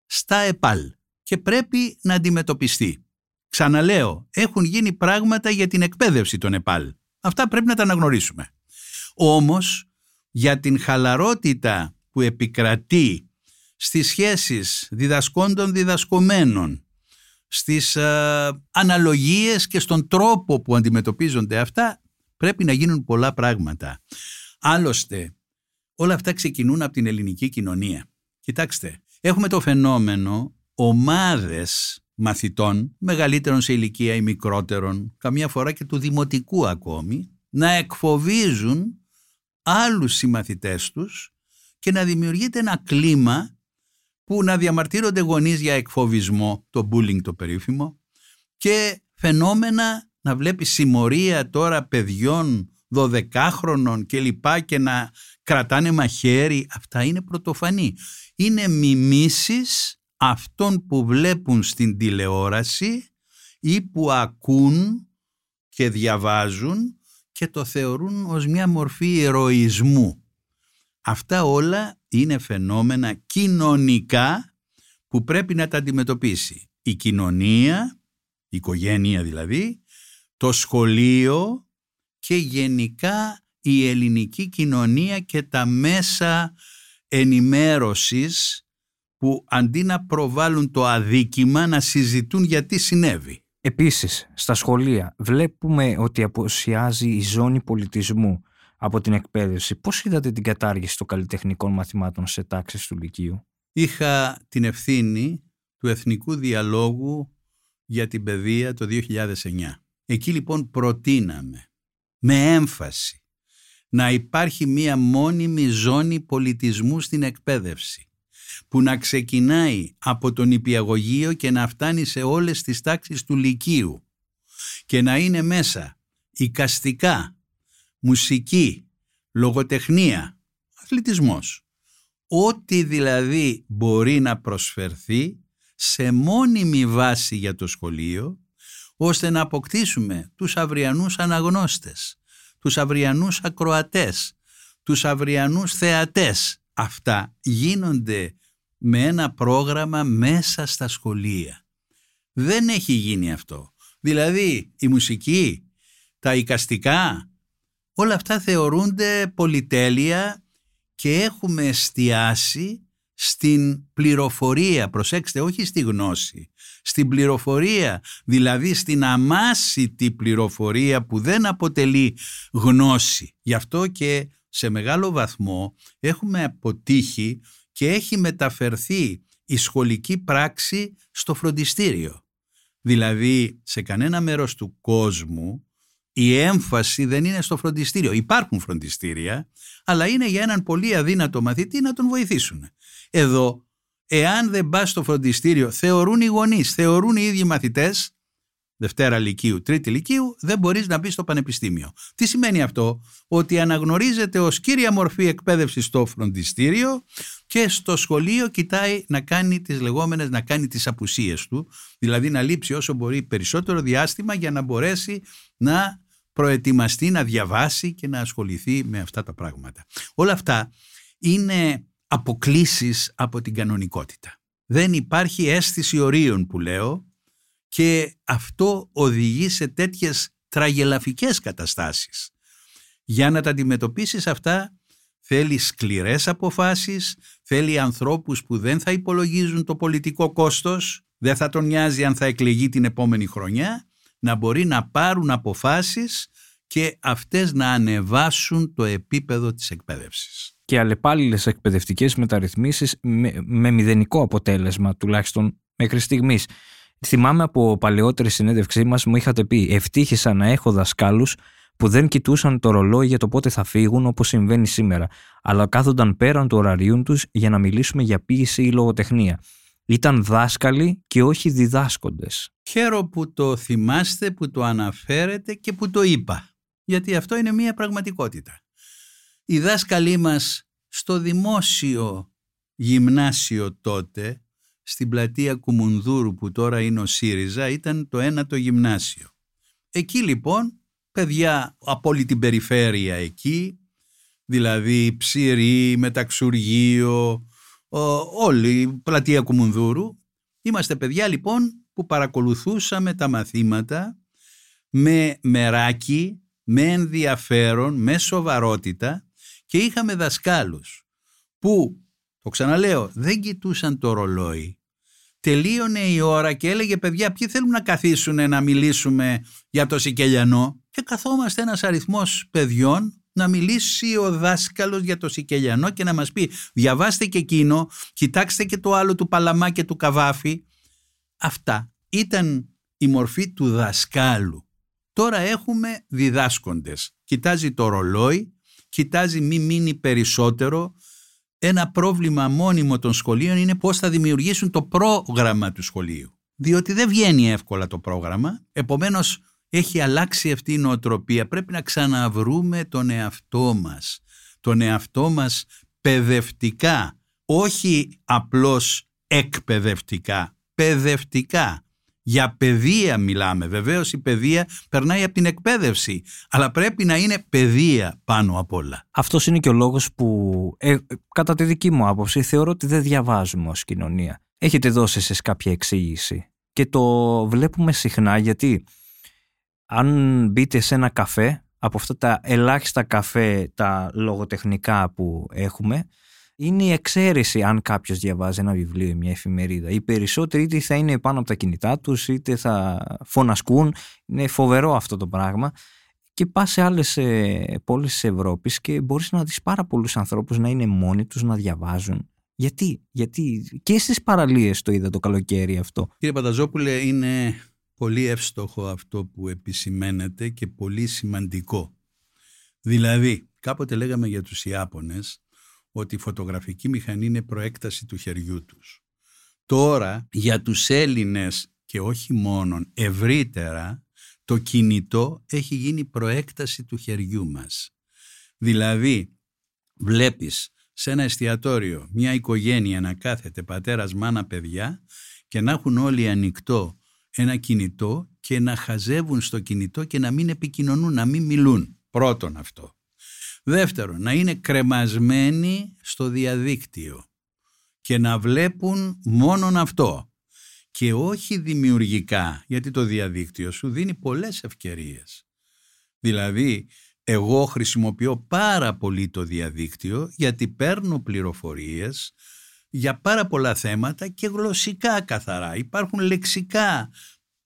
στα ΕΠΑΛ και πρέπει να αντιμετωπιστεί. Ξαναλέω, έχουν γίνει πράγματα για την εκπαίδευση των ΕΠΑΛ. Αυτά πρέπει να τα αναγνωρίσουμε. Όμως, για την χαλαρότητα που επικρατεί στις σχέσεις διδασκόντων διδασκομένων, στις ε, αναλογίες και στον τρόπο που αντιμετωπίζονται αυτά, πρέπει να γίνουν πολλά πράγματα. Άλλωστε, όλα αυτά ξεκινούν από την ελληνική κοινωνία. Κοιτάξτε, έχουμε το φαινόμενο ομάδες μαθητών, μεγαλύτερων σε ηλικία ή μικρότερων, καμιά φορά και του δημοτικού ακόμη, να εκφοβίζουν άλλους συμμαθητές τους και να δημιουργείται ένα κλίμα που να διαμαρτύρονται γονείς για εκφοβισμό, το bullying το περίφημο, και φαινόμενα να βλέπεις συμμορία τώρα παιδιών 12χρονων και λοιπά και να κρατάνε μαχαίρι, αυτά είναι πρωτοφανή. Είναι μιμήσεις αυτών που βλέπουν στην τηλεόραση ή που ακούν και διαβάζουν και το θεωρούν ως μια μορφή ηρωισμού. Αυτά όλα είναι φαινόμενα κοινωνικά που πρέπει να τα αντιμετωπίσει. Η κοινωνία, η οικογένεια δηλαδή, το σχολείο και γενικά η ελληνική κοινωνία και τα μέσα ενημέρωσης που αντί να προβάλλουν το αδίκημα να συζητούν γιατί συνέβη. Επίσης, στα σχολεία βλέπουμε ότι αποσιάζει η ζώνη πολιτισμού από την εκπαίδευση. Πώς είδατε την κατάργηση των καλλιτεχνικών μαθημάτων σε τάξεις του Λυκείου; Είχα την ευθύνη του Εθνικού Διαλόγου για την Παιδεία το 2009. Εκεί λοιπόν προτείναμε με έμφαση να υπάρχει μία μόνιμη ζώνη πολιτισμού στην εκπαίδευση που να ξεκινάει από τον υπηαγωγείο και να φτάνει σε όλες τις τάξεις του Λυκείου και να είναι μέσα οικαστικά, μουσική, λογοτεχνία, αθλητισμός. Ό,τι δηλαδή μπορεί να προσφερθεί σε μόνιμη βάση για το σχολείο ώστε να αποκτήσουμε τους αυριανούς αναγνώστες, τους αυριανούς ακροατές, τους αυριανούς θεατές. Αυτά γίνονται με ένα πρόγραμμα μέσα στα σχολεία. Δεν έχει γίνει αυτό. Δηλαδή η μουσική, τα οικαστικά, όλα αυτά θεωρούνται πολυτέλεια και έχουμε εστιάσει στην πληροφορία, προσέξτε, όχι στη γνώση, στην πληροφορία, δηλαδή στην αμάσιτη πληροφορία που δεν αποτελεί γνώση. Γι' αυτό και σε μεγάλο βαθμό έχουμε αποτύχει και έχει μεταφερθεί η σχολική πράξη στο φροντιστήριο. Δηλαδή σε κανένα μέρος του κόσμου η έμφαση δεν είναι στο φροντιστήριο. Υπάρχουν φροντιστήρια, αλλά είναι για έναν πολύ αδύνατο μαθητή να τον βοηθήσουν. Εδώ, εάν δεν πας στο φροντιστήριο, θεωρούν οι γονείς, θεωρούν οι ίδιοι μαθητές Δευτέρα Λυκείου, Τρίτη Λυκείου, δεν μπορείς να μπεις στο πανεπιστήμιο. Τι σημαίνει αυτό, ότι αναγνωρίζεται ως κύρια μορφή εκπαίδευσης στο φροντιστήριο και στο σχολείο κοιτάει να κάνει τις λεγόμενες, να κάνει τις απουσίες του, δηλαδή να λείψει όσο μπορεί περισσότερο διάστημα για να μπορέσει να προετοιμαστεί, να διαβάσει και να ασχοληθεί με αυτά τα πράγματα. Όλα αυτά είναι αποκλήσεις από την κανονικότητα. Δεν υπάρχει αίσθηση ορίων που λέω και αυτό οδηγεί σε τέτοιες τραγελαφικές καταστάσεις. Για να τα αντιμετωπίσεις αυτά θέλει σκληρές αποφάσεις, θέλει ανθρώπους που δεν θα υπολογίζουν το πολιτικό κόστος, δεν θα τον νοιάζει αν θα εκλεγεί την επόμενη χρονιά, να μπορεί να πάρουν αποφάσεις και αυτές να ανεβάσουν το επίπεδο της εκπαίδευσης. Και αλλεπάλληλες εκπαιδευτικές μεταρρυθμίσεις με, με μηδενικό αποτέλεσμα τουλάχιστον μέχρι στιγμής. Θυμάμαι από παλαιότερη συνέντευξή μας μου είχατε πει ευτύχησα να έχω δασκάλους που δεν κοιτούσαν το ρολόι για το πότε θα φύγουν όπως συμβαίνει σήμερα, αλλά κάθονταν πέραν του ωραρίου τους για να μιλήσουμε για ποίηση ή λογοτεχνία. Ήταν δάσκαλοι και όχι διδάσκοντες. Χαίρο που το θυμάστε, που το αναφέρετε και που το είπα, γιατί αυτό είναι μια πραγματικότητα. Οι δάσκαλοι μας στο δημόσιο γυμνάσιο τότε, στην πλατεία Κουμουνδούρου που τώρα είναι ο ΣΥΡΙΖΑ, ήταν το ένατο γυμνάσιο. Εκεί λοιπόν παιδιά από όλη την περιφέρεια εκεί, δηλαδή Ψηρή, Μεταξουργείο, όλη η πλατεία Κουμουνδούρου. Είμαστε παιδιά λοιπόν που παρακολουθούσαμε τα μαθήματα με μεράκι, με ενδιαφέρον, με σοβαρότητα και είχαμε δασκάλους που, το ξαναλέω, δεν κοιτούσαν το ρολόι. Τελείωνε η ώρα και έλεγε παιδιά ποιοι θέλουν να καθίσουν να μιλήσουμε για το Σικελιανό; Και καθόμαστε ένας αριθμός παιδιών να μιλήσει ο δάσκαλος για το Σικελιανό και να μας πει διαβάστε και εκείνο, κοιτάξτε και το άλλο του Παλαμά και του Καβάφη. Αυτά ήταν η μορφή του δασκάλου. Τώρα έχουμε διδάσκοντες. Κοιτάζει το ρολόι, κοιτάζει μη μείνει περισσότερο. Ένα πρόβλημα μόνιμο των σχολείων είναι πώς θα δημιουργήσουν το πρόγραμμα του σχολείου. Διότι δεν βγαίνει εύκολα το πρόγραμμα, επομένως έχει αλλάξει αυτή η νοοτροπία. Πρέπει να ξαναβρούμε τον εαυτό μας. Τον εαυτό μας παιδευτικά, όχι απλώς εκπαιδευτικά, παιδευτικά. Για παιδεία μιλάμε. Βεβαίως η παιδεία περνάει από την εκπαίδευση, αλλά πρέπει να είναι παιδεία πάνω απ' όλα. Αυτός είναι και ο λόγος που, ε, κατά τη δική μου άποψη, θεωρώ ότι δεν διαβάζουμε ως κοινωνία. Έχετε δώσει σε κάποια εξήγηση και το βλέπουμε συχνά γιατί αν μπείτε σε ένα καφέ, από αυτά τα ελάχιστα καφέ, τα λογοτεχνικά που έχουμε, είναι η εξαίρεση αν κάποιος διαβάζει ένα βιβλίο ή μια εφημερίδα. Οι περισσότεροι είτε θα είναι πάνω από τα κινητά τους, είτε θα φωνασκούν. Είναι φοβερό αυτό το πράγμα. Και πά σε άλλες ε, πόλεις της Ευρώπης και μπορείς να δεις πάρα πολλούς ανθρώπους να είναι μόνοι τους, να διαβάζουν. Γιατί, γιατί και στις παραλίες το είδα το καλοκαίρι αυτό. Κύριε Πανταζόπουλε, είναι πολύ εύστοχο αυτό που επισημαίνεται και πολύ σημαντικό. Δηλαδή, κάποτε λέγαμε για τους Ιάπωνες ότι η φωτογραφική μηχανή είναι προέκταση του χεριού τους. Τώρα, για τους Έλληνες και όχι μόνον ευρύτερα, το κινητό έχει γίνει προέκταση του χεριού μας. Δηλαδή, βλέπεις σε ένα εστιατόριο μια οικογένεια να κάθεται πατέρας, μάνα, παιδιά και να έχουν όλοι ανοιχτό ένα κινητό και να χαζεύουν στο κινητό και να μην επικοινωνούν, να μην μιλούν. Πρώτον αυτό. Δεύτερον, να είναι κρεμασμένοι στο διαδίκτυο και να βλέπουν μόνον αυτό και όχι δημιουργικά, γιατί το διαδίκτυο σου δίνει πολλές ευκαιρίες. Δηλαδή, εγώ χρησιμοποιώ πάρα πολύ το διαδίκτυο γιατί παίρνω πληροφορίες για πάρα πολλά θέματα και γλωσσικά καθαρά. Υπάρχουν λεξικά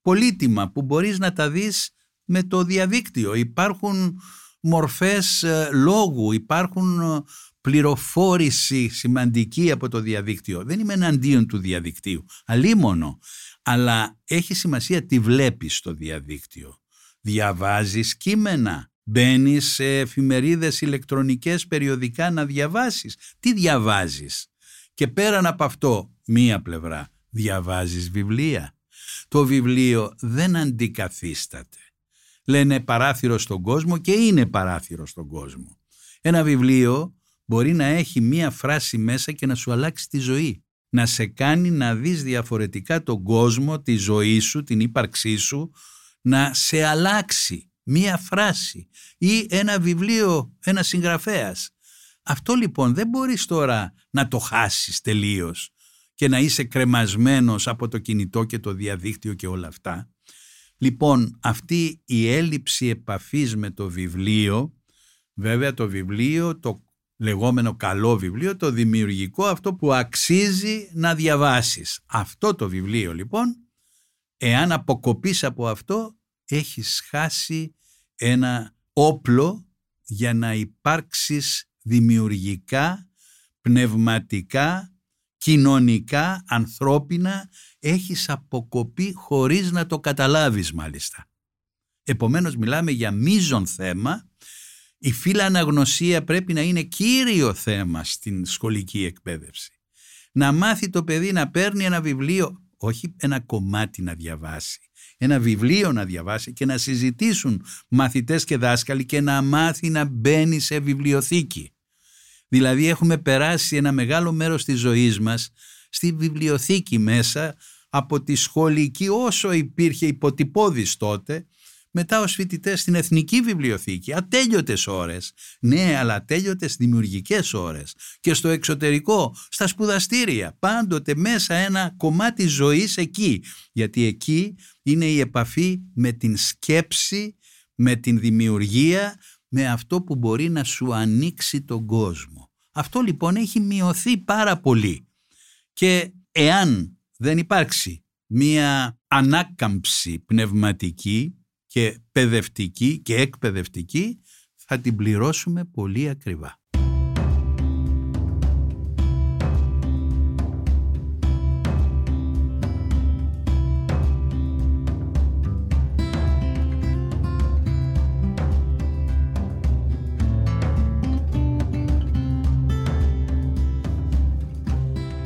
πολύτιμα που μπορείς να τα δεις με το διαδίκτυο. Υπάρχουν μορφές ε, λόγου, υπάρχουν ε, πληροφόρηση σημαντική από το διαδίκτυο. Δεν είμαι εναντίον του διαδικτύου, αλίμονο. Αλλά έχει σημασία τι βλέπεις στο διαδίκτυο. Διαβάζεις κείμενα, μπαίνεις σε εφημερίδες ηλεκτρονικές περιοδικά να διαβάσεις. Τι διαβάζεις; Και πέραν από αυτό, μία πλευρά, διαβάζεις βιβλία. Το βιβλίο δεν αντικαθίσταται. Λένε παράθυρο στον κόσμο και είναι παράθυρο στον κόσμο. Ένα βιβλίο μπορεί να έχει μία φράση μέσα και να σου αλλάξει τη ζωή. Να σε κάνει να δεις διαφορετικά τον κόσμο, τη ζωή σου, την ύπαρξή σου, να σε αλλάξει μία φράση ή ένα βιβλίο, ένας συγγραφέας αυτό λοιπόν δεν μπορείς τώρα να το χάσεις τελείως και να είσαι κρεμασμένος από το κινητό και το διαδίκτυο και όλα αυτά. Λοιπόν, αυτή η έλλειψη επαφής με το βιβλίο, βέβαια το βιβλίο, το λεγόμενο καλό βιβλίο, το δημιουργικό, αυτό που αξίζει να διαβάσεις. Αυτό το βιβλίο λοιπόν, εάν αποκοπείς από αυτό, έχεις χάσει ένα όπλο για να υπάρξεις δημιουργικά, πνευματικά, κοινωνικά, ανθρώπινα, έχεις αποκοπεί χωρίς να το καταλάβεις μάλιστα. Επομένως μιλάμε για μείζον θέμα, η φύλλα αναγνωσία πρέπει να είναι κύριο θέμα στην σχολική εκπαίδευση. Να μάθει το παιδί να παίρνει ένα βιβλίο, όχι ένα κομμάτι να διαβάσει, ένα βιβλίο να διαβάσει και να συζητήσουν μαθητές και δάσκαλοι και να μάθει να μπαίνει σε βιβλιοθήκη. Δηλαδή έχουμε περάσει ένα μεγάλο μέρος της ζωής μας στη βιβλιοθήκη μέσα από τη σχολική όσο υπήρχε υποτυπώδης τότε μετά ως φοιτητές στην Εθνική Βιβλιοθήκη, ατέλειωτες ώρες. Ναι, αλλά ατέλειωτες δημιουργικές ώρες. Και στο εξωτερικό, στα σπουδαστήρια, πάντοτε μέσα ένα κομμάτι ζωής εκεί. Γιατί εκεί είναι η επαφή με την σκέψη, με την δημιουργία, με αυτό που μπορεί να σου ανοίξει τον κόσμο. Αυτό λοιπόν έχει μειωθεί πάρα πολύ. Και εάν δεν υπάρξει μία ανάκαμψη πνευματική και παιδευτική και εκπαιδευτική θα την πληρώσουμε πολύ ακριβά.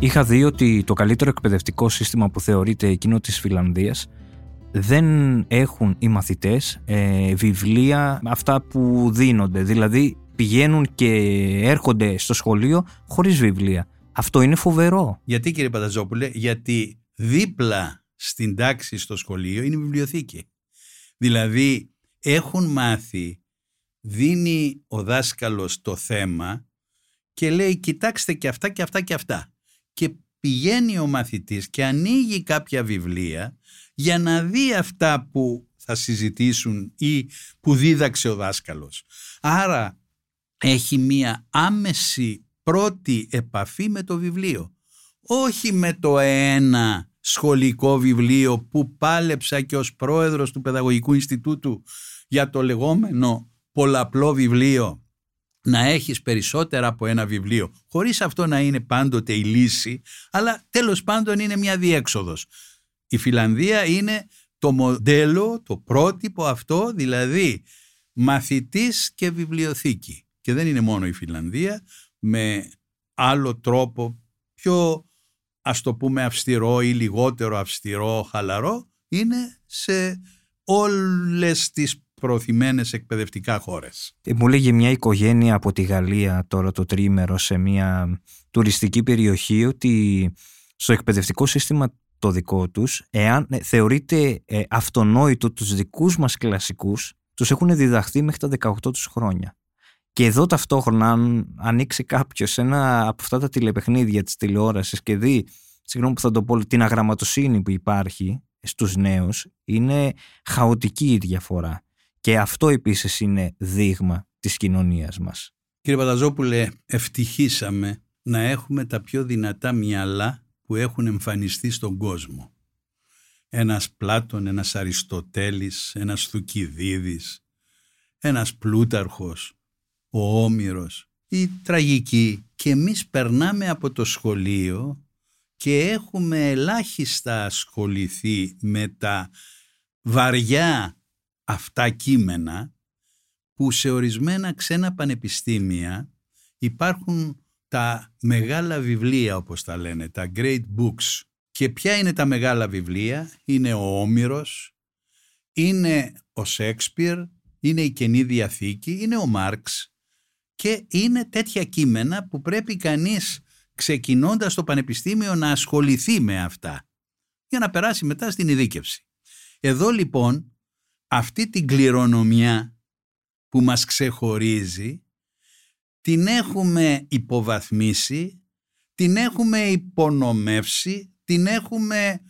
Είχα δει ότι το καλύτερο εκπαιδευτικό σύστημα που θεωρείται εκείνο της Φιλανδίας δεν έχουν οι μαθητές ε, βιβλία αυτά που δίνονται. Δηλαδή πηγαίνουν και έρχονται στο σχολείο χωρίς βιβλία. Αυτό είναι φοβερό. Γιατί κύριε Παταζόπουλε, γιατί δίπλα στην τάξη στο σχολείο είναι η βιβλιοθήκη. Δηλαδή έχουν μάθει, δίνει ο δάσκαλος το θέμα και λέει κοιτάξτε και αυτά και αυτά και αυτά. Και πηγαίνει ο μαθητής και ανοίγει κάποια βιβλία για να δει αυτά που θα συζητήσουν ή που δίδαξε ο δάσκαλος. Άρα έχει μία άμεση πρώτη επαφή με το βιβλίο. Όχι με το ένα σχολικό βιβλίο που πάλεψα και ως πρόεδρος του Παιδαγωγικού Ινστιτούτου για το λεγόμενο πολλαπλό βιβλίο να έχεις περισσότερα από ένα βιβλίο χωρίς αυτό να είναι πάντοτε η λύση αλλά τέλος πάντων είναι μια διέξοδος. Η Φιλανδία είναι το μοντέλο, το πρότυπο αυτό, δηλαδή μαθητής και βιβλιοθήκη. Και δεν είναι μόνο η Φιλανδία, με άλλο τρόπο πιο ας το πούμε αυστηρό ή λιγότερο αυστηρό, χαλαρό, είναι σε όλες τις προωθημένες εκπαιδευτικά χώρες. Ε, μου λέγει μια οικογένεια από τη Γαλλία τώρα το τρίμερο σε μια τουριστική περιοχή ότι στο εκπαιδευτικό σύστημα το δικό τους, εάν ε, θεωρείται ε, αυτονόητο τους δικούς μας κλασικούς, τους έχουν διδαχθεί μέχρι τα 18 τους χρόνια. Και εδώ ταυτόχρονα αν ανοίξει κάποιος ένα από αυτά τα τηλεπαιχνίδια της τηλεόρασης και δει, συγγνώμη που θα το πω, την αγραμματοσύνη που υπάρχει στους νέους, είναι χαοτική η διαφορά. Και αυτό επίσης είναι δείγμα της κοινωνίας μας. Κύριε Παταζόπουλε, ευτυχήσαμε να έχουμε τα πιο δυνατά μυαλά που έχουν εμφανιστεί στον κόσμο. Ένας Πλάτων, ένας Αριστοτέλης, ένας Θουκυδίδης, ένας Πλούταρχος, ο Όμηρος, η τραγική. Και εμείς περνάμε από το σχολείο και έχουμε ελάχιστα ασχοληθεί με τα βαριά αυτά κείμενα που σε ορισμένα ξένα πανεπιστήμια υπάρχουν τα μεγάλα βιβλία όπως τα λένε, τα great books. Και ποια είναι τα μεγάλα βιβλία, είναι ο Όμηρος, είναι ο Σέξπιρ, είναι η Καινή Διαθήκη, είναι ο Μάρξ και είναι τέτοια κείμενα που πρέπει κανείς ξεκινώντας το πανεπιστήμιο να ασχοληθεί με αυτά για να περάσει μετά στην ειδίκευση. Εδώ λοιπόν αυτή την κληρονομιά που μας ξεχωρίζει την έχουμε υποβαθμίσει, την έχουμε υπονομεύσει, την έχουμε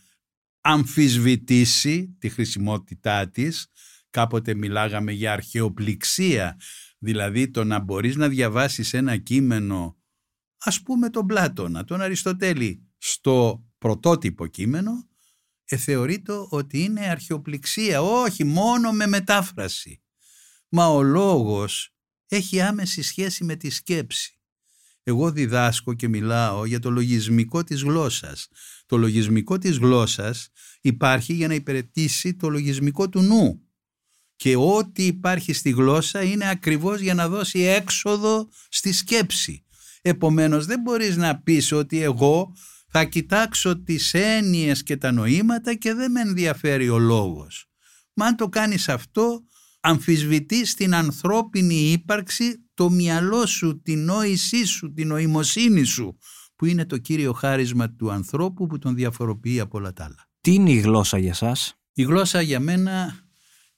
αμφισβητήσει τη χρησιμότητά της. Κάποτε μιλάγαμε για αρχαιοπληξία, δηλαδή το να μπορείς να διαβάσεις ένα κείμενο, ας πούμε τον Πλάτωνα, τον Αριστοτέλη, στο πρωτότυπο κείμενο, εθεωρείται ότι είναι αρχαιοπληξία, όχι μόνο με μετάφραση. Μα ο λόγος έχει άμεση σχέση με τη σκέψη. Εγώ διδάσκω και μιλάω για το λογισμικό της γλώσσας. Το λογισμικό της γλώσσας υπάρχει για να υπηρετήσει το λογισμικό του νου. Και ό,τι υπάρχει στη γλώσσα είναι ακριβώς για να δώσει έξοδο στη σκέψη. Επομένως δεν μπορείς να πεις ότι εγώ θα κοιτάξω τις έννοιες και τα νοήματα και δεν με ενδιαφέρει ο λόγος. Μα αν το κάνεις αυτό αμφισβητείς την ανθρώπινη ύπαρξη, το μυαλό σου, την νόησή σου, την νοημοσύνη σου, που είναι το κύριο χάρισμα του ανθρώπου που τον διαφοροποιεί από όλα τα άλλα. Τι είναι η γλώσσα για σας; Η γλώσσα για μένα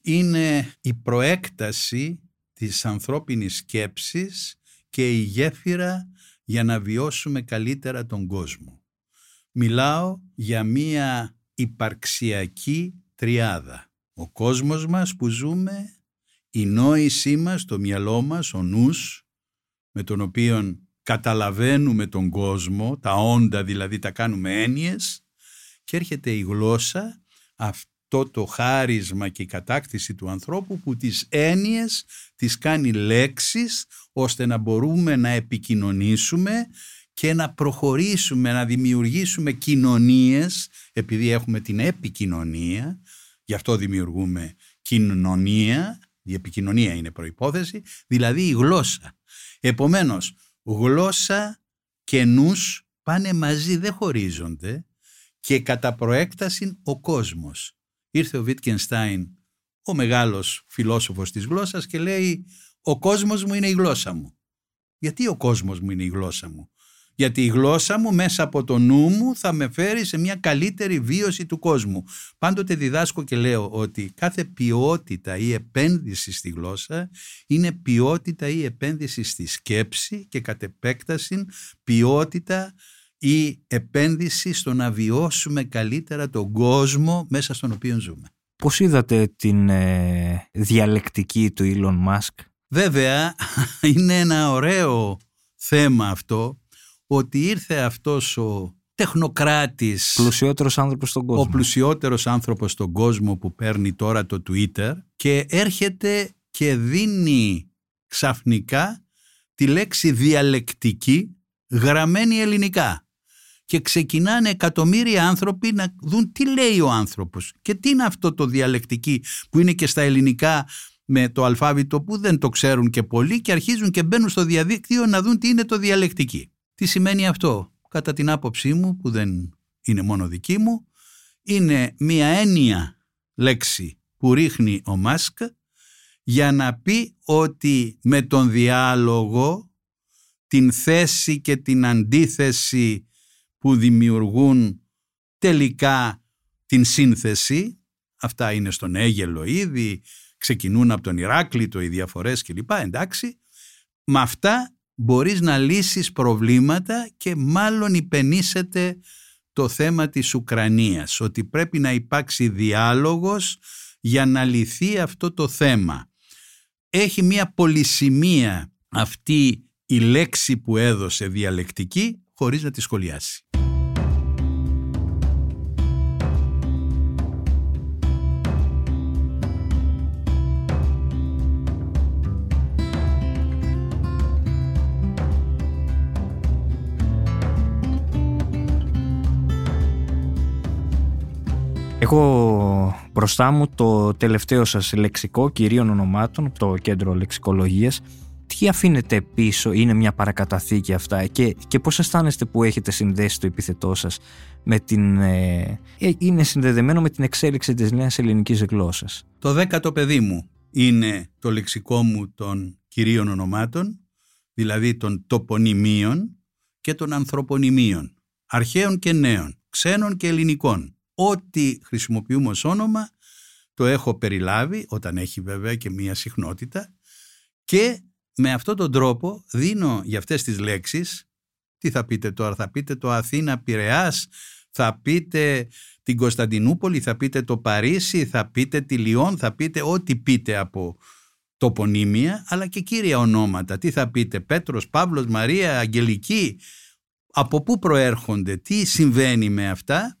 είναι η προέκταση της ανθρώπινης σκέψης και η γέφυρα για να βιώσουμε καλύτερα τον κόσμο. Μιλάω για μία υπαρξιακή τριάδα. Ο κόσμος μας που ζούμε, η νόησή μας, το μυαλό μας, ο νους, με τον οποίο καταλαβαίνουμε τον κόσμο, τα όντα δηλαδή τα κάνουμε έννοιες και έρχεται η γλώσσα, αυτό το χάρισμα και η κατάκτηση του ανθρώπου που τις έννοιες τις κάνει λέξεις ώστε να μπορούμε να επικοινωνήσουμε και να προχωρήσουμε, να δημιουργήσουμε κοινωνίες επειδή έχουμε την επικοινωνία Γι' αυτό δημιουργούμε κοινωνία, η επικοινωνία είναι προϋπόθεση, δηλαδή η γλώσσα. Επομένως, γλώσσα και νους πάνε μαζί, δεν χωρίζονται και κατά προέκταση ο κόσμος. Ήρθε ο Βίτκενστάιν, ο μεγάλος φιλόσοφος της γλώσσας και λέει «Ο κόσμος μου είναι η γλώσσα μου». Γιατί ο κόσμος μου είναι η γλώσσα μου; Γιατί η γλώσσα μου μέσα από το νου μου θα με φέρει σε μια καλύτερη βίωση του κόσμου. Πάντοτε διδάσκω και λέω ότι κάθε ποιότητα ή επένδυση στη γλώσσα είναι ποιότητα ή επένδυση στη σκέψη και κατ' επέκταση ποιότητα ή επένδυση στο να βιώσουμε καλύτερα τον κόσμο μέσα στον οποίο ζούμε. Πώς είδατε την ε, διαλεκτική του Elon Musk? Βέβαια είναι ένα ωραίο θέμα αυτό ότι ήρθε αυτός ο τεχνοκράτης πλουσιότερος άνθρωπος στον κόσμο ο πλουσιότερος άνθρωπος στον κόσμο που παίρνει τώρα το Twitter και έρχεται και δίνει ξαφνικά τη λέξη διαλεκτική γραμμένη ελληνικά και ξεκινάνε εκατομμύρια άνθρωποι να δουν τι λέει ο άνθρωπος και τι είναι αυτό το διαλεκτική που είναι και στα ελληνικά με το αλφάβητο που δεν το ξέρουν και πολλοί και αρχίζουν και μπαίνουν στο διαδίκτυο να δουν τι είναι το διαλεκτική. Τι σημαίνει αυτό, κατά την άποψή μου, που δεν είναι μόνο δική μου, είναι μία έννοια λέξη που ρίχνει ο Μάσκ για να πει ότι με τον διάλογο, την θέση και την αντίθεση που δημιουργούν τελικά την σύνθεση, αυτά είναι στον Έγελο ήδη, ξεκινούν από τον Ηράκλειτο οι διαφορές κλπ. Εντάξει, με αυτά μπορείς να λύσεις προβλήματα και μάλλον υπενήσεται το θέμα της Ουκρανίας, ότι πρέπει να υπάρξει διάλογος για να λυθεί αυτό το θέμα. Έχει μια πολυσημεία αυτή η λέξη που έδωσε διαλεκτική χωρίς να τη σχολιάσει. Έχω μπροστά μου το τελευταίο σας λεξικό κυρίων ονομάτων, το κέντρο λεξικολογίας. Τι αφήνετε πίσω, είναι μια παρακαταθήκη αυτά και, και πώς αισθάνεστε που έχετε συνδέσει το επιθετό σας με την, ε, ε, είναι συνδεδεμένο με την εξέλιξη της νέας ελληνικής γλώσσας; Το δέκατο παιδί μου είναι το λεξικό μου των κυρίων ονομάτων, δηλαδή των τοπονημίων και των ανθρωπονημίων, αρχαίων και νέων, ξένων και ελληνικών ό,τι χρησιμοποιούμε ως όνομα το έχω περιλάβει όταν έχει βέβαια και μία συχνότητα και με αυτόν τον τρόπο δίνω για αυτές τις λέξεις Τι θα πείτε τώρα, θα πείτε το Αθήνα Πειραιάς, θα πείτε την Κωνσταντινούπολη, θα πείτε το Παρίσι, θα πείτε τη Λιόν, θα πείτε ό,τι πείτε από τοπονύμια, αλλά και κύρια ονόματα. Τι θα πείτε, Πέτρος, Παύλος, Μαρία, Αγγελική, από πού προέρχονται, τι συμβαίνει με αυτά.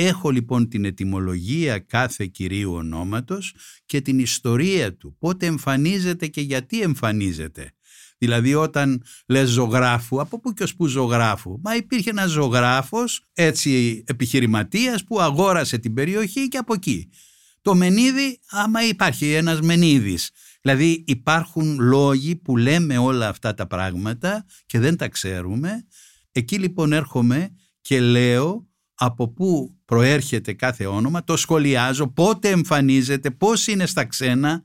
Έχω λοιπόν την ετυμολογία κάθε κυρίου ονόματος και την ιστορία του, πότε εμφανίζεται και γιατί εμφανίζεται. Δηλαδή όταν λες ζωγράφου, από πού και ως πού ζωγράφου; Μα υπήρχε ένας ζωγράφος, έτσι επιχειρηματίας που αγόρασε την περιοχή και από εκεί. Το Μενίδη, άμα υπάρχει ένας Μενίδης. Δηλαδή υπάρχουν λόγοι που λέμε όλα αυτά τα πράγματα και δεν τα ξέρουμε. Εκεί λοιπόν έρχομαι και λέω από πού προέρχεται κάθε όνομα, το σχολιάζω, πότε εμφανίζεται, πώς είναι στα ξένα.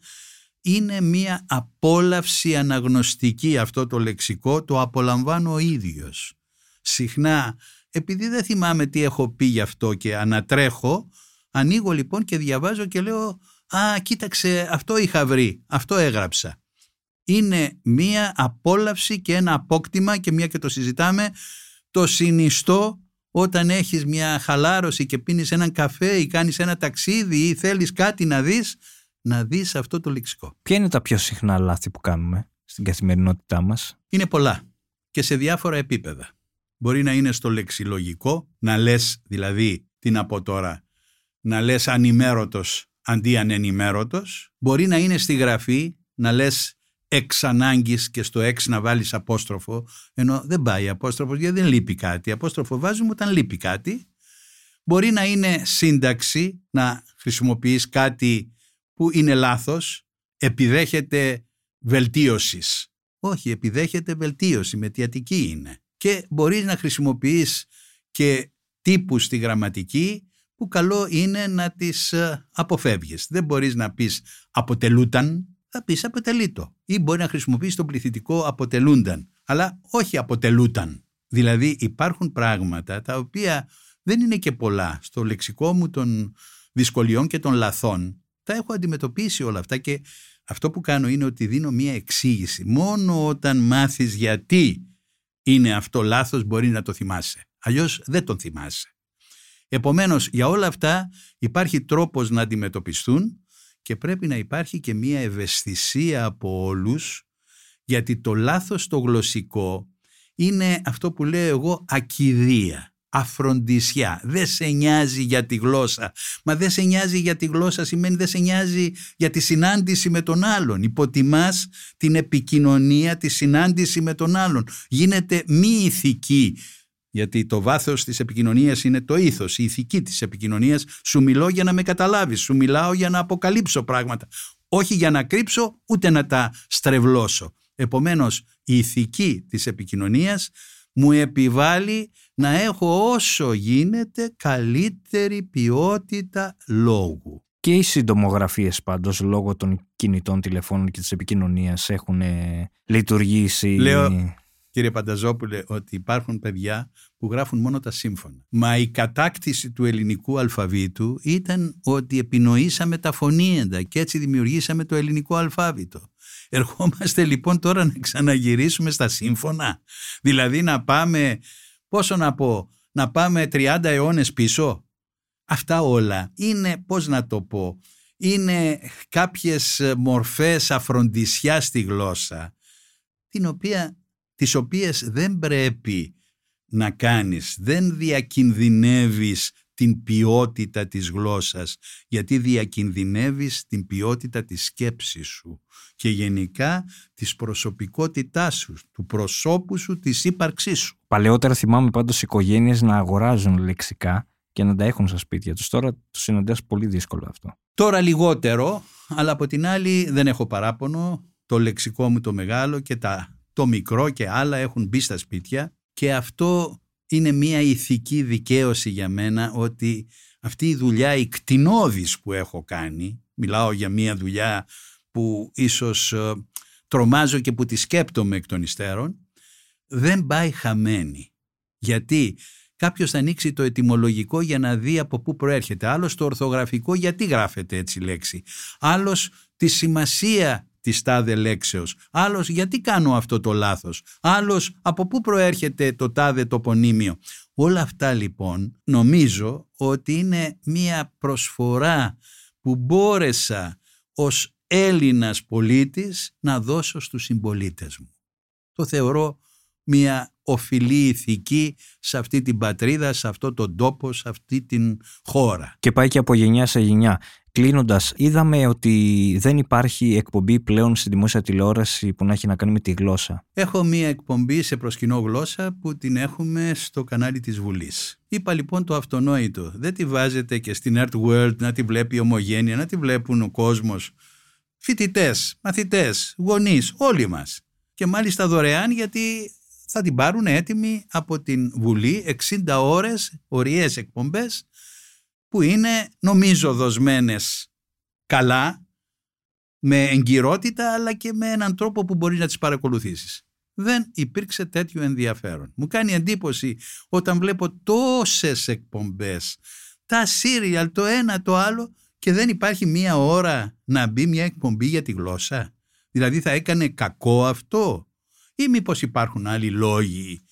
Είναι μία απόλαυση αναγνωστική αυτό το λεξικό, το απολαμβάνω ο ίδιος. Συχνά, επειδή δεν θυμάμαι τι έχω πει γι' αυτό και ανατρέχω, ανοίγω λοιπόν και διαβάζω και λέω «Α, κοίταξε, αυτό είχα βρει, αυτό έγραψα». Είναι μία απόλαυση και ένα απόκτημα και μία και το συζητάμε, το συνιστώ όταν έχεις μια χαλάρωση και πίνεις έναν καφέ ή κάνεις ένα ταξίδι ή θέλεις κάτι να δεις, να δεις αυτό το λεξικό. Ποια είναι τα πιο συχνά λάθη που κάνουμε στην καθημερινότητά μας; Είναι πολλά και σε διάφορα επίπεδα. Μπορεί να είναι στο λεξιλογικό, να λες δηλαδή, τι να πω τώρα, να λες ανημέρωτος αντί ανενημέρωτος. Μπορεί να είναι στη γραφή, να λες εξ ανάγκης και στο εξ να βάλεις απόστροφο, ενώ δεν πάει απόστροφος γιατί δεν λείπει κάτι. Απόστροφο βάζουμε όταν λείπει κάτι. Μπορεί να είναι σύνταξη, να χρησιμοποιείς κάτι που είναι λάθος, επιδέχεται βελτίωσης. Όχι, επιδέχεται βελτίωση, με τι είναι. Και μπορείς να χρησιμοποιείς και τύπους στη γραμματική που καλό είναι να τις ε, αποφεύγεις. Δεν μπορείς να πεις αποτελούταν, θα πεις αποτελείτο. Ή μπορεί να χρησιμοποιήσει το πληθυντικό αποτελούνταν, αλλά όχι αποτελούταν. Δηλαδή υπάρχουν πράγματα τα οποία δεν είναι και πολλά. Στο λεξικό μου των δυσκολιών και των λαθών τα έχω αντιμετωπίσει όλα αυτά και αυτό που κάνω είναι ότι δίνω μία εξήγηση. Μόνο όταν μάθεις γιατί είναι αυτό λάθος μπορεί να το θυμάσαι. Αλλιώς δεν τον θυμάσαι. Επομένως για όλα αυτά υπάρχει τρόπος να αντιμετωπιστούν και πρέπει να υπάρχει και μία ευαισθησία από όλους γιατί το λάθος το γλωσσικό είναι αυτό που λέω εγώ ακιδεία, αφροντισιά. Δεν σε νοιάζει για τη γλώσσα. Μα δεν σε νοιάζει για τη γλώσσα σημαίνει δεν σε νοιάζει για τη συνάντηση με τον άλλον. Υποτιμάς την επικοινωνία, τη συνάντηση με τον άλλον. Γίνεται μη ηθική γιατί το βάθος της επικοινωνίας είναι το ήθος, η ηθική της επικοινωνίας. Σου μιλώ για να με καταλάβεις, σου μιλάω για να αποκαλύψω πράγματα. Όχι για να κρύψω, ούτε να τα στρεβλώσω. Επομένως, η ηθική της επικοινωνίας μου επιβάλλει να έχω όσο γίνεται καλύτερη ποιότητα λόγου. Και οι συντομογραφίες πάντως λόγω των κινητών τηλεφώνων και της επικοινωνίας έχουν λειτουργήσει... Λέω, κύριε Πανταζόπουλε, ότι υπάρχουν παιδιά που γράφουν μόνο τα σύμφωνα. Μα η κατάκτηση του ελληνικού αλφαβήτου ήταν ότι επινοήσαμε τα φωνήεντα και έτσι δημιουργήσαμε το ελληνικό αλφάβητο. Ερχόμαστε λοιπόν τώρα να ξαναγυρίσουμε στα σύμφωνα. Δηλαδή να πάμε, πόσο να πω, να πάμε 30 αιώνες πίσω. Αυτά όλα είναι, πώς να το πω, είναι κάποιες μορφές αφροντισιά στη γλώσσα, την οποία τις οποίες δεν πρέπει να κάνεις. Δεν διακινδυνεύεις την ποιότητα της γλώσσας, γιατί διακινδυνεύεις την ποιότητα της σκέψης σου και γενικά της προσωπικότητάς σου, του προσώπου σου, της ύπαρξής σου. Παλαιότερα θυμάμαι πάντως οικογένειες να αγοράζουν λεξικά και να τα έχουν στα σπίτια τους. Τώρα το συναντάς πολύ δύσκολο αυτό. Τώρα λιγότερο, αλλά από την άλλη δεν έχω παράπονο. Το λεξικό μου το μεγάλο και τα το μικρό και άλλα έχουν μπει στα σπίτια και αυτό είναι μια ηθική δικαίωση για μένα ότι αυτή η δουλειά η κτηνώδης που έχω κάνει, μιλάω για μια δουλειά που ίσως ε, τρομάζω και που τη σκέπτομαι εκ των υστέρων, δεν πάει χαμένη. Γιατί κάποιος θα ανοίξει το ετυμολογικό για να δει από πού προέρχεται, άλλος το ορθογραφικό γιατί γράφεται έτσι λέξη, άλλος τη σημασία της τάδε λέξεως. Άλλος γιατί κάνω αυτό το λάθος; Άλλος από πού προέρχεται το τάδε τοπονίμιο. Όλα αυτά λοιπόν νομίζω ότι είναι μία προσφορά που μπόρεσα ως Έλληνας πολίτης να δώσω στους συμπολίτες μου. Το θεωρώ μία οφειλή ηθική σε αυτή την πατρίδα, σε αυτό τον τόπο, σε αυτή την χώρα. Και πάει και από γενιά σε γενιά. Κλείνοντας, είδαμε ότι δεν υπάρχει εκπομπή πλέον στη δημόσια τηλεόραση που να έχει να κάνει με τη γλώσσα. Έχω μία εκπομπή σε προσκυνό γλώσσα που την έχουμε στο κανάλι της Βουλής. Είπα λοιπόν το αυτονόητο. Δεν τη βάζετε και στην Earth World να τη βλέπει η ομογένεια, να τη βλέπουν ο κόσμος. Φοιτητές, μαθητές, γονείς, όλοι μας. Και μάλιστα δωρεάν γιατί θα την πάρουν έτοιμη από την Βουλή 60 ώρες, ωριές εκπομπές που είναι νομίζω δοσμένες καλά, με εγκυρότητα αλλά και με έναν τρόπο που μπορείς να τις παρακολουθήσεις. Δεν υπήρξε τέτοιο ενδιαφέρον. Μου κάνει εντύπωση όταν βλέπω τόσες εκπομπές, τα σύριαλ, το ένα το άλλο και δεν υπάρχει μία ώρα να μπει μια εκπομπή για τη γλώσσα. Δηλαδή θα έκανε κακό αυτό; Ή μήπως υπάρχουν άλλοι λόγοι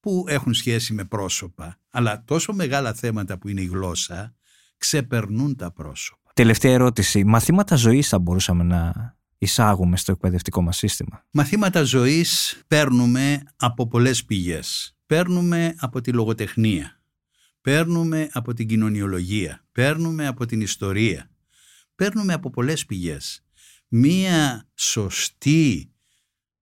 που έχουν σχέση με πρόσωπα; Αλλά τόσο μεγάλα θέματα που είναι η γλώσσα ξεπερνούν τα πρόσωπα. Τελευταία ερώτηση. Μαθήματα ζωής θα μπορούσαμε να εισάγουμε στο εκπαιδευτικό μας σύστημα; Μαθήματα ζωής παίρνουμε από πολλές πηγές. Παίρνουμε από τη λογοτεχνία. Παίρνουμε από την κοινωνιολογία. Παίρνουμε από την ιστορία. Παίρνουμε από πολλές πηγές. Μία σωστή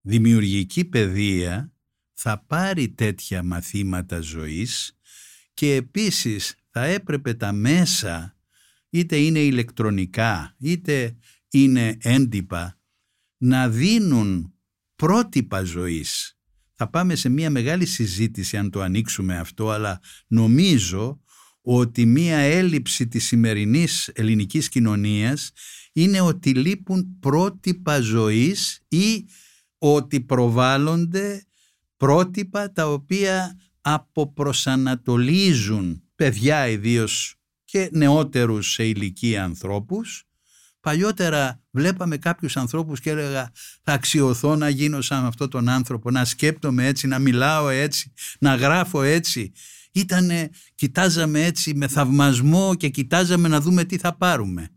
δημιουργική παιδεία θα πάρει τέτοια μαθήματα ζωής και επίσης θα έπρεπε τα μέσα είτε είναι ηλεκτρονικά είτε είναι έντυπα να δίνουν πρότυπα ζωής. Θα πάμε σε μια μεγάλη συζήτηση αν το ανοίξουμε αυτό αλλά νομίζω ότι μια έλλειψη της σημερινής ελληνικής κοινωνίας είναι ότι λείπουν πρότυπα ζωής ή ότι προβάλλονται πρότυπα τα οποία αποπροσανατολίζουν παιδιά ιδίως και νεότερους σε ηλικία ανθρώπους. Παλιότερα βλέπαμε κάποιους ανθρώπους και έλεγα θα αξιωθώ να γίνω σαν αυτόν τον άνθρωπο, να σκέπτομαι έτσι, να μιλάω έτσι, να γράφω έτσι. Ήτανε, κοιτάζαμε έτσι με θαυμασμό και κοιτάζαμε να δούμε τι θα πάρουμε.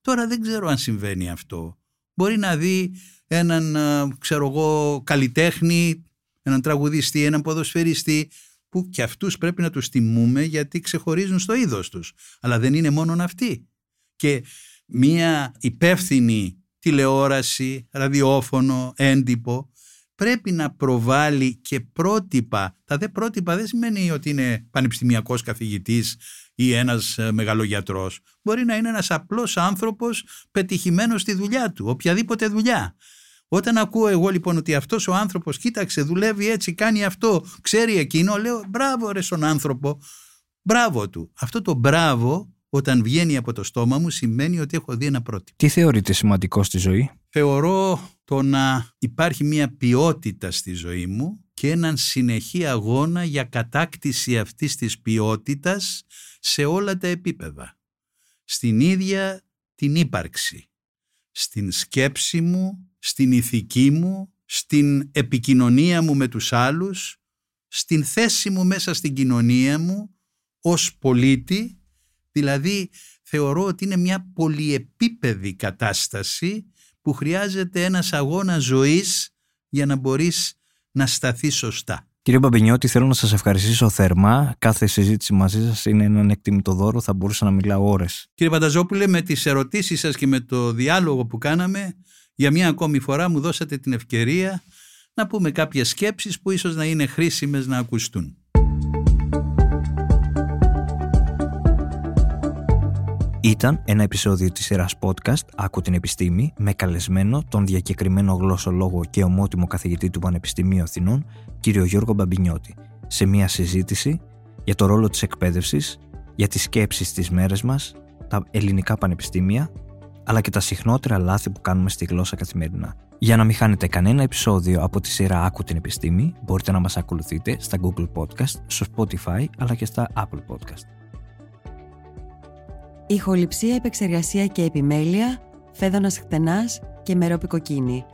Τώρα δεν ξέρω αν συμβαίνει αυτό. Μπορεί να δει έναν ξέρω εγώ καλλιτέχνη, έναν τραγουδιστή, έναν ποδοσφαιριστή που και αυτούς πρέπει να τους τιμούμε γιατί ξεχωρίζουν στο είδος τους. Αλλά δεν είναι μόνον αυτοί. Και μία υπεύθυνη τηλεόραση, ραδιόφωνο, έντυπο πρέπει να προβάλλει και πρότυπα. Τα δε πρότυπα δεν σημαίνει ότι είναι πανεπιστημιακός καθηγητής ή ένας ε, μεγαλογιατρός. Μπορεί να είναι ένας απλός άνθρωπος πετυχημένος στη δουλειά του, οποιαδήποτε δουλειά. Όταν ακούω εγώ λοιπόν ότι αυτός ο άνθρωπος κοίταξε δουλεύει έτσι, κάνει αυτό, ξέρει εκείνο, λέω μπράβο ρε στον άνθρωπο, μπράβο του. Αυτό το μπράβο όταν βγαίνει από το στόμα μου σημαίνει ότι έχω δει ένα πρότυπο. Τι θεωρείτε σημαντικό στη ζωή; Θεωρώ το να υπάρχει μια ποιότητα στη ζωή μου και έναν συνεχή αγώνα για κατάκτηση αυτής της ποιότητας σε όλα τα επίπεδα. Στην ίδια την ύπαρξη, στην σκέψη μου, στην ηθική μου, στην επικοινωνία μου με τους άλλους, στην θέση μου μέσα στην κοινωνία μου ως πολίτη, δηλαδή θεωρώ ότι είναι μια πολυεπίπεδη κατάσταση που χρειάζεται ένας αγώνας ζωής για να μπορείς να σταθεί σωστά. Κύριε Μπαμπινιώτη, θέλω να σας ευχαριστήσω θερμά. Κάθε συζήτηση μαζί σας είναι έναν εκτιμητό δώρο, θα μπορούσα να μιλάω ώρες. Κύριε Πανταζόπουλε, με τις ερωτήσεις σας και με το διάλογο που κάναμε, για μια ακόμη φορά μου δώσατε την ευκαιρία να πούμε κάποιες σκέψεις που ίσως να είναι χρήσιμες να ακουστούν. Ήταν ένα επεισόδιο της σειράς podcast «Άκου την επιστήμη» με καλεσμένο τον διακεκριμένο γλωσσολόγο και ομότιμο καθηγητή του Πανεπιστημίου Αθηνών, κύριο Γιώργο Μπαμπινιώτη, σε μια συζήτηση για το ρόλο της εκπαίδευσης, για τις σκέψεις της μέρες μας, τα ελληνικά πανεπιστήμια, αλλά και τα συχνότερα λάθη που κάνουμε στη γλώσσα καθημερινά. Για να μην χάνετε κανένα επεισόδιο από τη σειρά «Άκου την επιστήμη», μπορείτε να μας ακολουθείτε στα Google Podcasts, στο Spotify, αλλά και στα Apple Podcasts. Ηχοληψία, επεξεργασία και επιμέλεια, Φαίδωνας Κτενάς, και Μερόπη Κοκκίνη.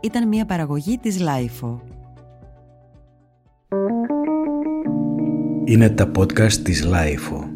Ήταν μια παραγωγή της LiFO. Είναι τα podcast της LiFO.